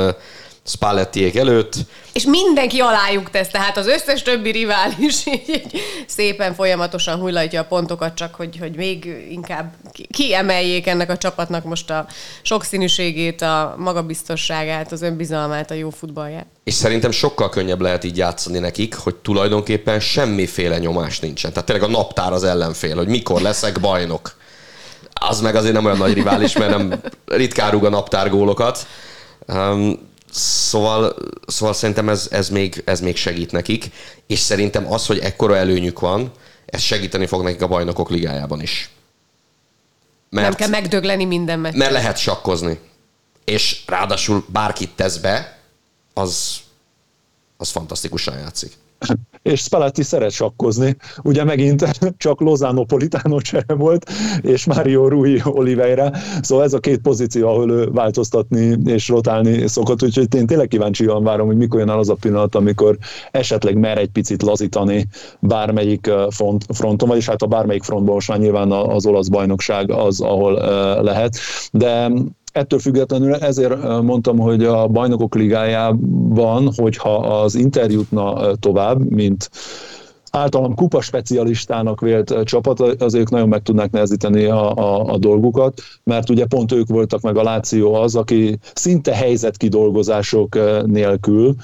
Spallettiék előtt. És mindenki alájuk tesz, tehát az összes többi rivális így szépen folyamatosan hullatja a pontokat, csak hogy, hogy még inkább kiemeljék ennek a csapatnak most a sokszínűségét, a magabiztosságát, az önbizalmát, a jó futballját. És szerintem sokkal könnyebb lehet így játszani nekik, hogy tulajdonképpen semmiféle nyomás nincsen. Tehát tényleg a naptár az ellenfél, hogy mikor leszek bajnok az meg azért nem olyan nagy rivális, mert nem ritkán rúg a naptár gólokat. Um, Szóval, szóval szerintem ez, ez, még, ez még segít nekik, és szerintem az, hogy ekkora előnyük van, ez segíteni fog nekik a bajnokok ligájában is. Mert, nem kell megdögleni minden meccset. Mert lehet sakkozni. És ráadásul bárkit tesz be, az, az fantasztikusan játszik és Spalletti szeret sakkozni. Ugye megint csak Lozano Politano csere volt, és Mario Rui Oliveira, szóval ez a két pozíció, ahol ő változtatni és rotálni szokott, úgyhogy én tényleg kíváncsian várom, hogy mikor jön el az a pillanat, amikor esetleg mer egy picit lazítani bármelyik front, fronton, vagyis hát a bármelyik frontban most már nyilván az olasz bajnokság az, ahol lehet, de ettől függetlenül ezért mondtam, hogy a bajnokok ligájában, hogyha az Inter jutna tovább, mint általam kupa specialistának vélt csapat, az ők nagyon meg tudnák nehezíteni a, a, a dolgukat, mert ugye pont ők voltak meg a Láció az, aki szinte helyzetkidolgozások nélkül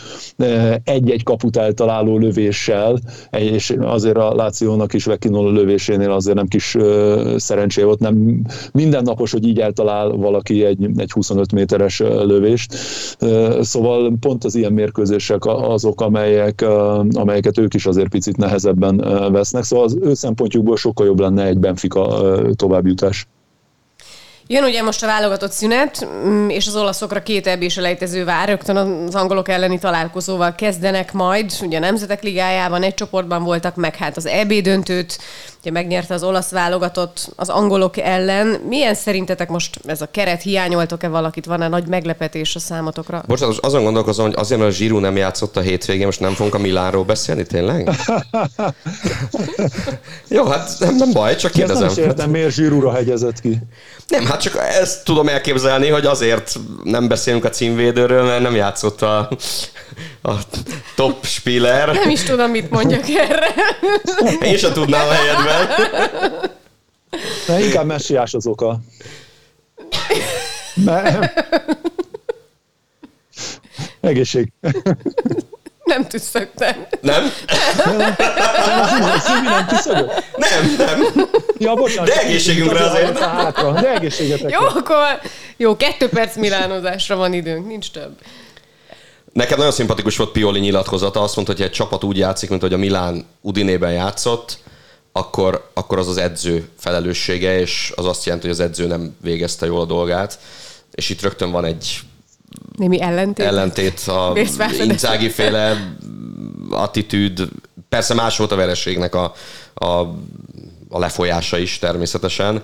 egy-egy kaput eltaláló lövéssel, és azért a Lációnak is Vekinol lövésénél azért nem kis szerencsé volt, nem mindennapos, hogy így eltalál valaki egy, egy 25 méteres lövést. Szóval pont az ilyen mérkőzések azok, amelyek, amelyeket ők is azért picit nehezen nehezebben vesznek, szóval az ő szempontjukból sokkal jobb lenne egy Benfica továbbjutás. Jön ugye most a válogatott szünet, mm, és az olaszokra két ebbés elejtező vár, rögtön az angolok elleni találkozóval kezdenek majd. Ugye a Nemzetek Ligájában egy csoportban voltak, meg hát az EB döntőt, ugye megnyerte az olasz válogatott az angolok ellen. Milyen szerintetek most ez a keret? Hiányoltok-e valakit? Van-e nagy meglepetés a számotokra? Bocsánat, azon gondolkozom, hogy azért, mert a Zsirú nem játszott a hétvégén, most nem fogunk a Milánról beszélni, tényleg? Jó, hát nem, nem baj, csak kérdezem. nem is értem, miért Zsirúra hegyezett ki. Nem, hát csak ezt tudom elképzelni, hogy azért nem beszélünk a címvédőről, mert nem játszott a, a top spiller. Nem is tudom, mit mondjak erre. Én sem tudnám a helyedben. De inkább messiás az oka. Nem. Egészség. Nem tüsszögtem. Nem? nem, Nem, nem. Ja, bocsánat. De egészségünkre azért. Hátra, de egészségetek. Jó, akkor jó, kettő perc milánozásra van időnk, nincs több. Nekem nagyon szimpatikus volt Pioli nyilatkozata. Azt mondta, hogy egy csapat úgy játszik, mint hogy a Milán Udinében játszott, akkor, akkor az az edző felelőssége, és az azt jelenti, hogy az edző nem végezte jól a dolgát. És itt rögtön van egy Némi ellentét. Ellentét a Inzági féle attitűd. Persze más volt a vereségnek a, a, a lefolyása is természetesen,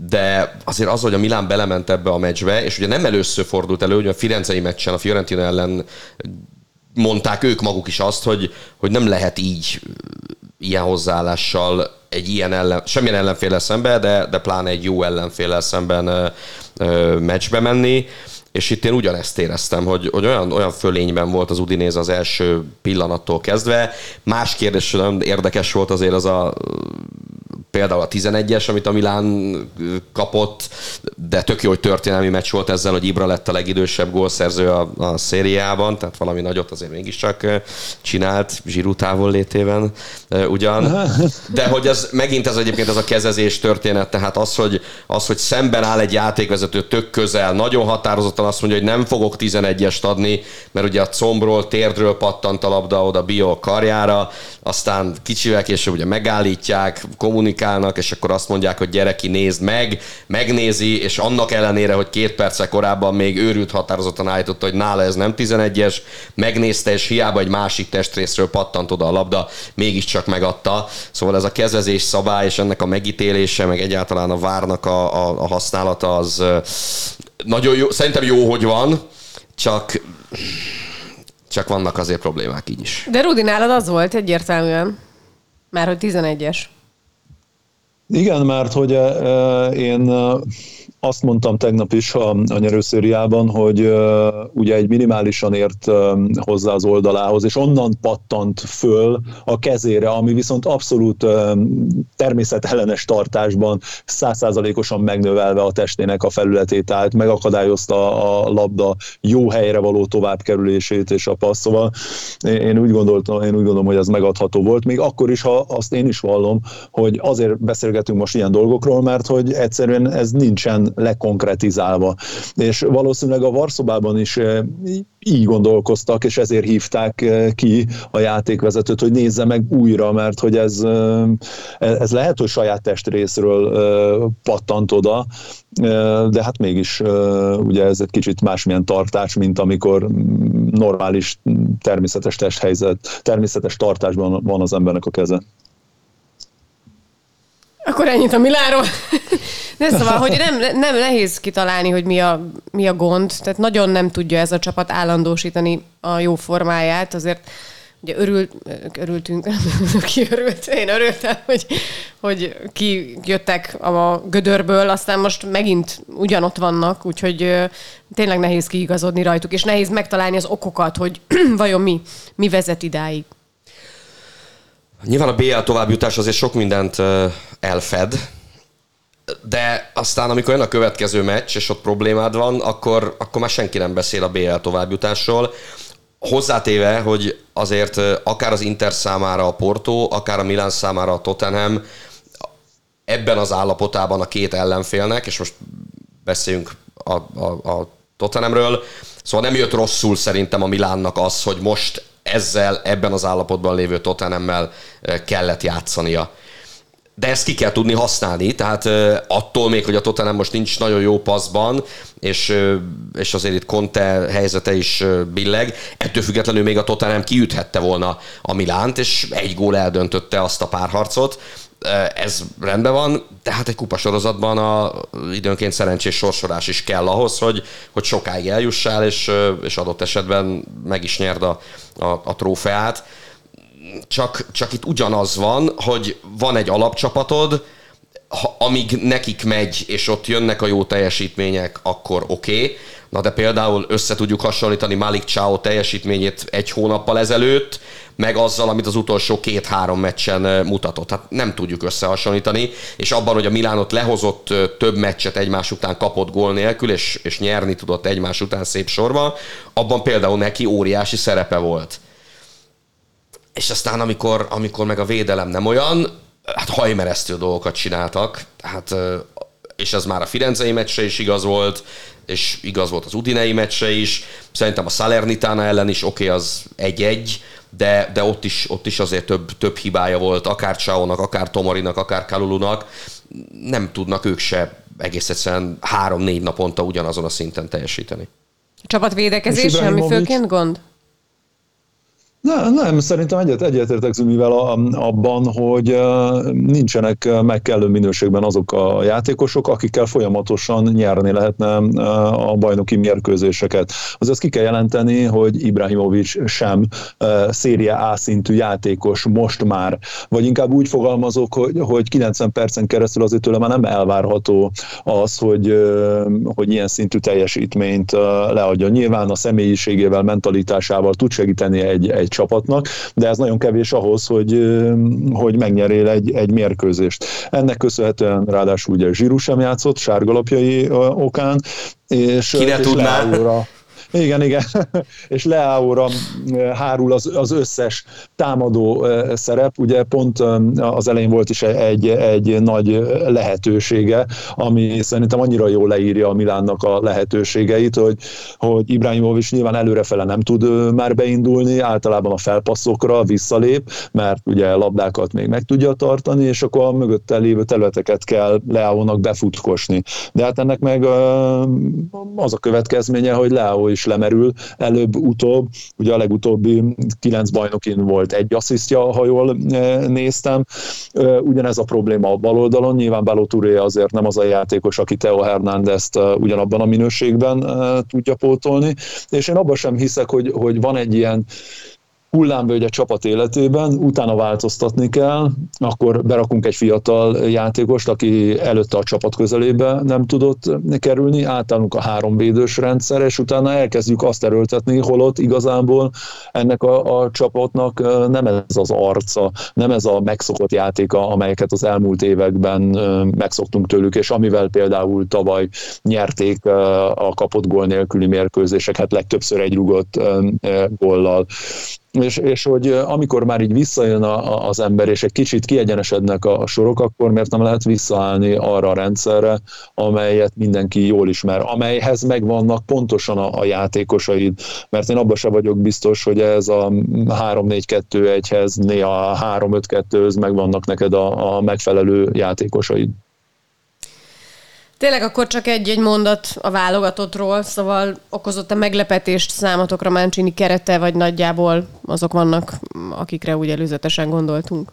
de azért az, hogy a Milán belement ebbe a meccsbe, és ugye nem először fordult elő, hogy a Firenzei meccsen a Fiorentina ellen mondták ők maguk is azt, hogy, hogy nem lehet így ilyen hozzáállással egy ilyen ellen, semmilyen ellenféle szembe, de, de pláne egy jó ellenféle szemben ö, ö, meccsbe menni. És itt én ugyanezt éreztem, hogy, hogy olyan, olyan fölényben volt az Udinéz az első pillanattól kezdve. Más kérdés, nem érdekes volt azért az a például a 11-es, amit a Milán kapott, de tök jó, hogy történelmi meccs volt ezzel, hogy Ibra lett a legidősebb gólszerző a, a szériában, tehát valami nagyot azért mégiscsak csinált Zsirú távol létében ugyan. De hogy ez megint ez egyébként ez a kezezés történet, tehát az, hogy, az, hogy szemben áll egy játékvezető tök közel, nagyon határozottan azt mondja, hogy nem fogok 11-est adni, mert ugye a combról, térdről pattant a labda oda Bio karjára, aztán kicsivel később ugye megállítják, kommunikálnak, és akkor azt mondják, hogy gyereki nézd meg, megnézi, és annak ellenére, hogy két perce korábban még őrült határozottan állította, hogy nála ez nem 11-es, megnézte, és hiába egy másik testrészről pattant oda a labda, mégiscsak megadta. Szóval ez a kezezés szabály, és ennek a megítélése, meg egyáltalán a várnak a, a, a használata az nagyon jó, szerintem jó, hogy van, csak csak vannak azért problémák így is. De Rudi, nálad az volt egyértelműen. Már hogy 11-es. Igen, mert hogy uh, én uh, azt mondtam tegnap is a, a nyerőszériában, hogy uh, ugye egy minimálisan ért uh, hozzá az oldalához, és onnan pattant föl a kezére, ami viszont abszolút uh, természetellenes tartásban százszázalékosan megnövelve a testének a felületét, tehát megakadályozta a labda jó helyre való továbbkerülését és a passz. Szóval én úgy gondoltam, én úgy gondolom, hogy ez megadható volt, még akkor is, ha azt én is vallom, hogy azért beszélgetünk most ilyen dolgokról, mert hogy egyszerűen ez nincsen lekonkretizálva. És valószínűleg a Varszobában is eh, így gondolkoztak, és ezért hívták eh, ki a játékvezetőt, hogy nézze meg újra, mert hogy ez, eh, ez lehet, hogy saját testrészről pattant oda, de hát mégis ugye ez egy kicsit másmilyen tartás, mint amikor normális, természetes testhelyzet, természetes tartásban van az embernek a keze. Akkor ennyit a Miláról. De szóval, hogy nem, nem nehéz kitalálni, hogy mi a, mi a gond, tehát nagyon nem tudja ez a csapat állandósítani a jó formáját, azért ugye örült, örültünk, ki örült, én örültem, hogy, hogy ki jöttek a gödörből, aztán most megint ugyanott vannak, úgyhogy tényleg nehéz kiigazodni rajtuk, és nehéz megtalálni az okokat, hogy vajon mi, mi vezet idáig. Nyilván a BL továbbjutás azért sok mindent elfed, de aztán, amikor jön a következő meccs, és ott problémád van, akkor, akkor már senki nem beszél a BL továbbjutásról. Hozzátéve, hogy azért akár az Inter számára a Porto, akár a Milan számára a Tottenham ebben az állapotában a két ellenfélnek, és most beszéljünk a, a, a Tottenhamről, szóval nem jött rosszul szerintem a Milánnak az, hogy most ezzel ebben az állapotban lévő Tottenhammel kellett játszania. De ezt ki kell tudni használni, tehát attól még, hogy a Tottenham most nincs nagyon jó passzban, és, és azért itt Conte helyzete is billeg, ettől függetlenül még a Tottenham kiüthette volna a Milánt, és egy gól eldöntötte azt a párharcot, ez rendben van, de hát egy kupasorozatban a időnként szerencsés sorsolás is kell ahhoz, hogy, hogy sokáig eljussál, és, és adott esetben meg is nyerd a, a, a trófeát. Csak, csak itt ugyanaz van, hogy van egy alapcsapatod, ha, amíg nekik megy, és ott jönnek a jó teljesítmények, akkor oké. Okay. Na de például össze tudjuk hasonlítani Malik Chao teljesítményét egy hónappal ezelőtt, meg azzal, amit az utolsó két-három meccsen mutatott. Hát nem tudjuk összehasonlítani, és abban, hogy a Milánot lehozott több meccset egymás után kapott gól nélkül, és, és nyerni tudott egymás után szép sorba, abban például neki óriási szerepe volt és aztán amikor, amikor meg a védelem nem olyan, hát hajmeresztő dolgokat csináltak, hát és ez már a Firenzei meccse is igaz volt, és igaz volt az Udinei meccse is, szerintem a Salernitana ellen is oké, okay, az egy-egy, de, de ott, is, ott is azért több, több hibája volt, akár Csáónak, akár Tomorinak, akár Kalulunak, nem tudnak ők se egész egyszerűen három-négy naponta ugyanazon a szinten teljesíteni. Csapatvédekezés semmi főként gond? Nem, nem, szerintem egyet, egyetértek Zümivel abban, hogy nincsenek meg kellő minőségben azok a játékosok, akikkel folyamatosan nyerni lehetne a bajnoki mérkőzéseket. Azaz ki kell jelenteni, hogy Ibrahimovic sem széria A szintű játékos most már, vagy inkább úgy fogalmazok, hogy, hogy 90 percen keresztül azért tőle már nem elvárható az, hogy, hogy ilyen szintű teljesítményt leadja. Nyilván a személyiségével, mentalitásával tud segíteni egy, egy csapatnak, de ez nagyon kevés ahhoz, hogy, hogy megnyerjél egy, egy mérkőzést. Ennek köszönhetően ráadásul ugye Zsíru sem játszott sárgalapjai okán, és, Ki ne és tudná? Leáóra, igen, igen. és Leáóra hárul az, az összes támadó szerep. Ugye pont az elején volt is egy, egy nagy lehetősége, ami szerintem annyira jól leírja a Milánnak a lehetőségeit, hogy, hogy Ibrahimovic nyilván előrefele nem tud már beindulni, általában a felpasszokra visszalép, mert ugye labdákat még meg tudja tartani, és akkor a mögötte lévő területeket kell Leáónak befutkosni. De hát ennek meg az a következménye, hogy Leao is lemerül előbb-utóbb. Ugye a legutóbbi kilenc bajnokin volt egy asszisztja, ha jól néztem. Ugyanez a probléma a bal oldalon. Nyilván Baloturé azért nem az a játékos, aki Teo Hernández-t ugyanabban a minőségben tudja pótolni. És én abban sem hiszek, hogy, hogy van egy ilyen hullámvölgy a csapat életében, utána változtatni kell, akkor berakunk egy fiatal játékost, aki előtte a csapat közelébe nem tudott kerülni, átállunk a három védős rendszer, és utána elkezdjük azt erőltetni, holott igazából ennek a, a csapatnak nem ez az arca, nem ez a megszokott játéka, amelyeket az elmúlt években megszoktunk tőlük, és amivel például tavaly nyerték a kapott gól nélküli mérkőzéseket, legtöbbször egy rugott góllal és, és hogy amikor már így visszajön a, a, az ember, és egy kicsit kiegyenesednek a, a sorok, akkor miért nem lehet visszaállni arra a rendszerre, amelyet mindenki jól ismer, amelyhez megvannak pontosan a, a játékosaid, mert én abban sem vagyok biztos, hogy ez a 3-4-2-1-hez, néha a 3-5-2-höz megvannak neked a, a megfelelő játékosaid. Tényleg akkor csak egy-egy mondat a válogatottról, szóval okozott a meglepetést számotokra Mancini kerete, vagy nagyjából azok vannak, akikre úgy előzetesen gondoltunk?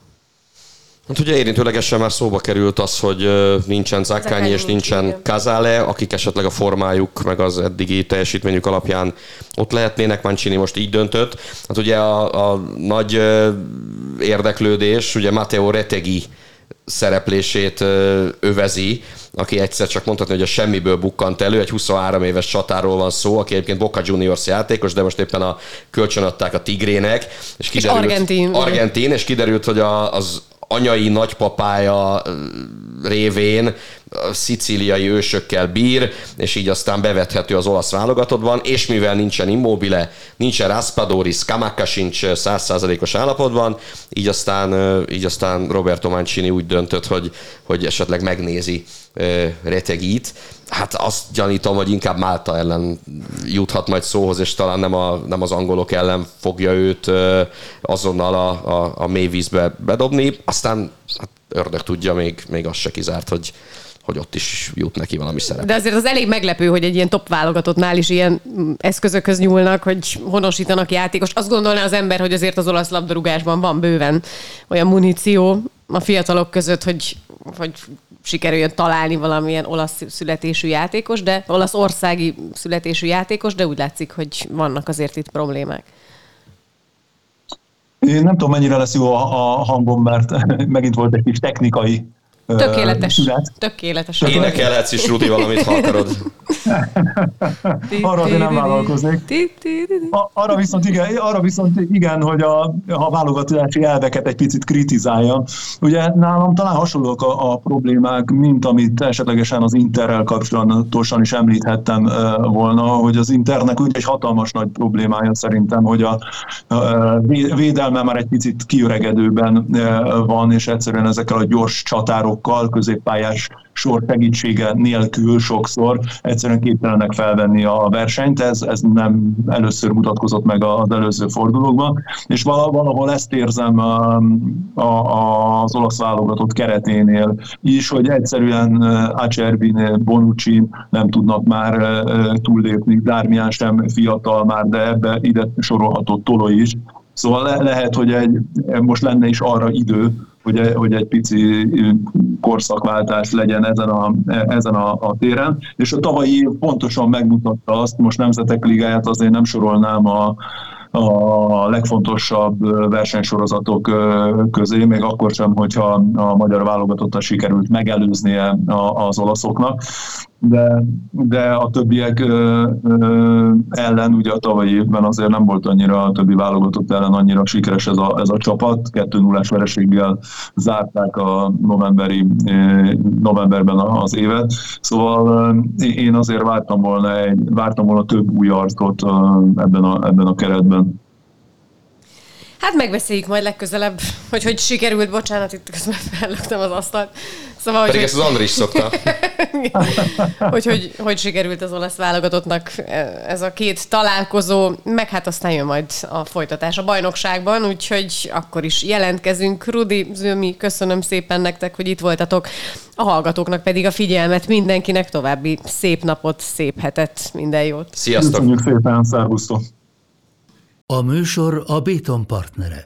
Hát ugye érintőlegesen már szóba került az, hogy nincsen Zaccagni és nincsen Kazale, akik esetleg a formájuk, meg az eddigi teljesítményük alapján ott lehetnének. Mancini most így döntött. Hát ugye a, a nagy érdeklődés, ugye Matteo Retegi szereplését övezi, aki egyszer csak mondhatni, hogy a semmiből bukkant elő, egy 23 éves csatáról van szó, aki egyébként Boca Juniors játékos, de most éppen a kölcsön adták a Tigrének. És, kiderült, és argentin. Argentin, és kiderült, hogy a, az anyai nagypapája révén szicíliai ősökkel bír, és így aztán bevethető az olasz válogatottban, és mivel nincsen immobile, nincsen Raspadori, Scamacca sincs százszázalékos állapotban, így aztán, így aztán Roberto Mancini úgy döntött, hogy, hogy esetleg megnézi Retegit. Hát azt gyanítom, hogy inkább Málta ellen juthat majd szóhoz, és talán nem, a, nem az angolok ellen fogja őt azonnal a, a, a mély vízbe bedobni. Aztán hát ördög tudja, még, még az se kizárt, hogy, hogy ott is jut neki valami szerep. De azért az elég meglepő, hogy egy ilyen top válogatottnál is ilyen eszközökhöz nyúlnak, hogy honosítanak játékos. Azt gondolná az ember, hogy azért az olasz labdarúgásban van bőven olyan muníció a fiatalok között, hogy, hogy sikerüljön találni valamilyen olasz születésű játékos, de olasz országi születésű játékos, de úgy látszik, hogy vannak azért itt problémák. Én nem tudom, mennyire lesz jó a, a hangom, mert megint volt egy kis technikai Tökéletes. Szület. Tökéletes. Énekelhetsz is, Rudi, valamit, ha akarod. arra én nem vállalkoznék. Arra viszont igen, arra viszont igen hogy a, a válogatási elveket egy picit kritizálja. Ugye nálam talán hasonlók a, a problémák, mint amit esetlegesen az Interrel kapcsolatosan is említhettem volna, hogy az Internek úgy egy hatalmas nagy problémája szerintem, hogy a, a védelme már egy picit kiöregedőben van, és egyszerűen ezekkel a gyors csatárok párokkal, középpályás sor segítsége nélkül sokszor egyszerűen képtelenek felvenni a versenyt, ez, ez nem először mutatkozott meg az előző fordulókban, és valahol ezt érzem a, a, az olasz válogatott kereténél is, hogy egyszerűen Acerbinél, Bonucci nem tudnak már túllépni, Dármián sem fiatal már, de ebbe ide sorolhatott Tolo is, Szóval le, lehet, hogy egy, most lenne is arra idő, hogy, hogy egy pici korszakváltás legyen ezen a, ezen a, a téren. És a tavalyi év pontosan megmutatta azt, most Nemzetek Ligáját azért nem sorolnám a, a legfontosabb versenysorozatok közé, még akkor sem, hogyha a magyar válogatottat sikerült megelőznie az olaszoknak de, de a többiek ö, ö, ellen ugye a tavalyi évben azért nem volt annyira a többi válogatott ellen annyira sikeres ez a, ez a csapat. 2 0 vereséggel zárták a novemberi, novemberben az évet. Szóval én azért vártam volna, egy, vártam volna több új arcot ebben a, ebben a keretben. Hát megbeszéljük majd legközelebb, hogy hogy sikerült, bocsánat, itt közben fellöktem az asztalt. Szóval, Pedig hogy, ezt az Andris szokta. hogy, hogy, hogy sikerült az olasz válogatottnak ez a két találkozó, meg hát aztán jön majd a folytatás a bajnokságban, úgyhogy akkor is jelentkezünk. Rudi, Zömi, köszönöm szépen nektek, hogy itt voltatok. A hallgatóknak pedig a figyelmet, mindenkinek további szép napot, szép hetet, minden jót. Sziasztok! Köszönjük szépen, szervusztok! A műsor a Béton partnere.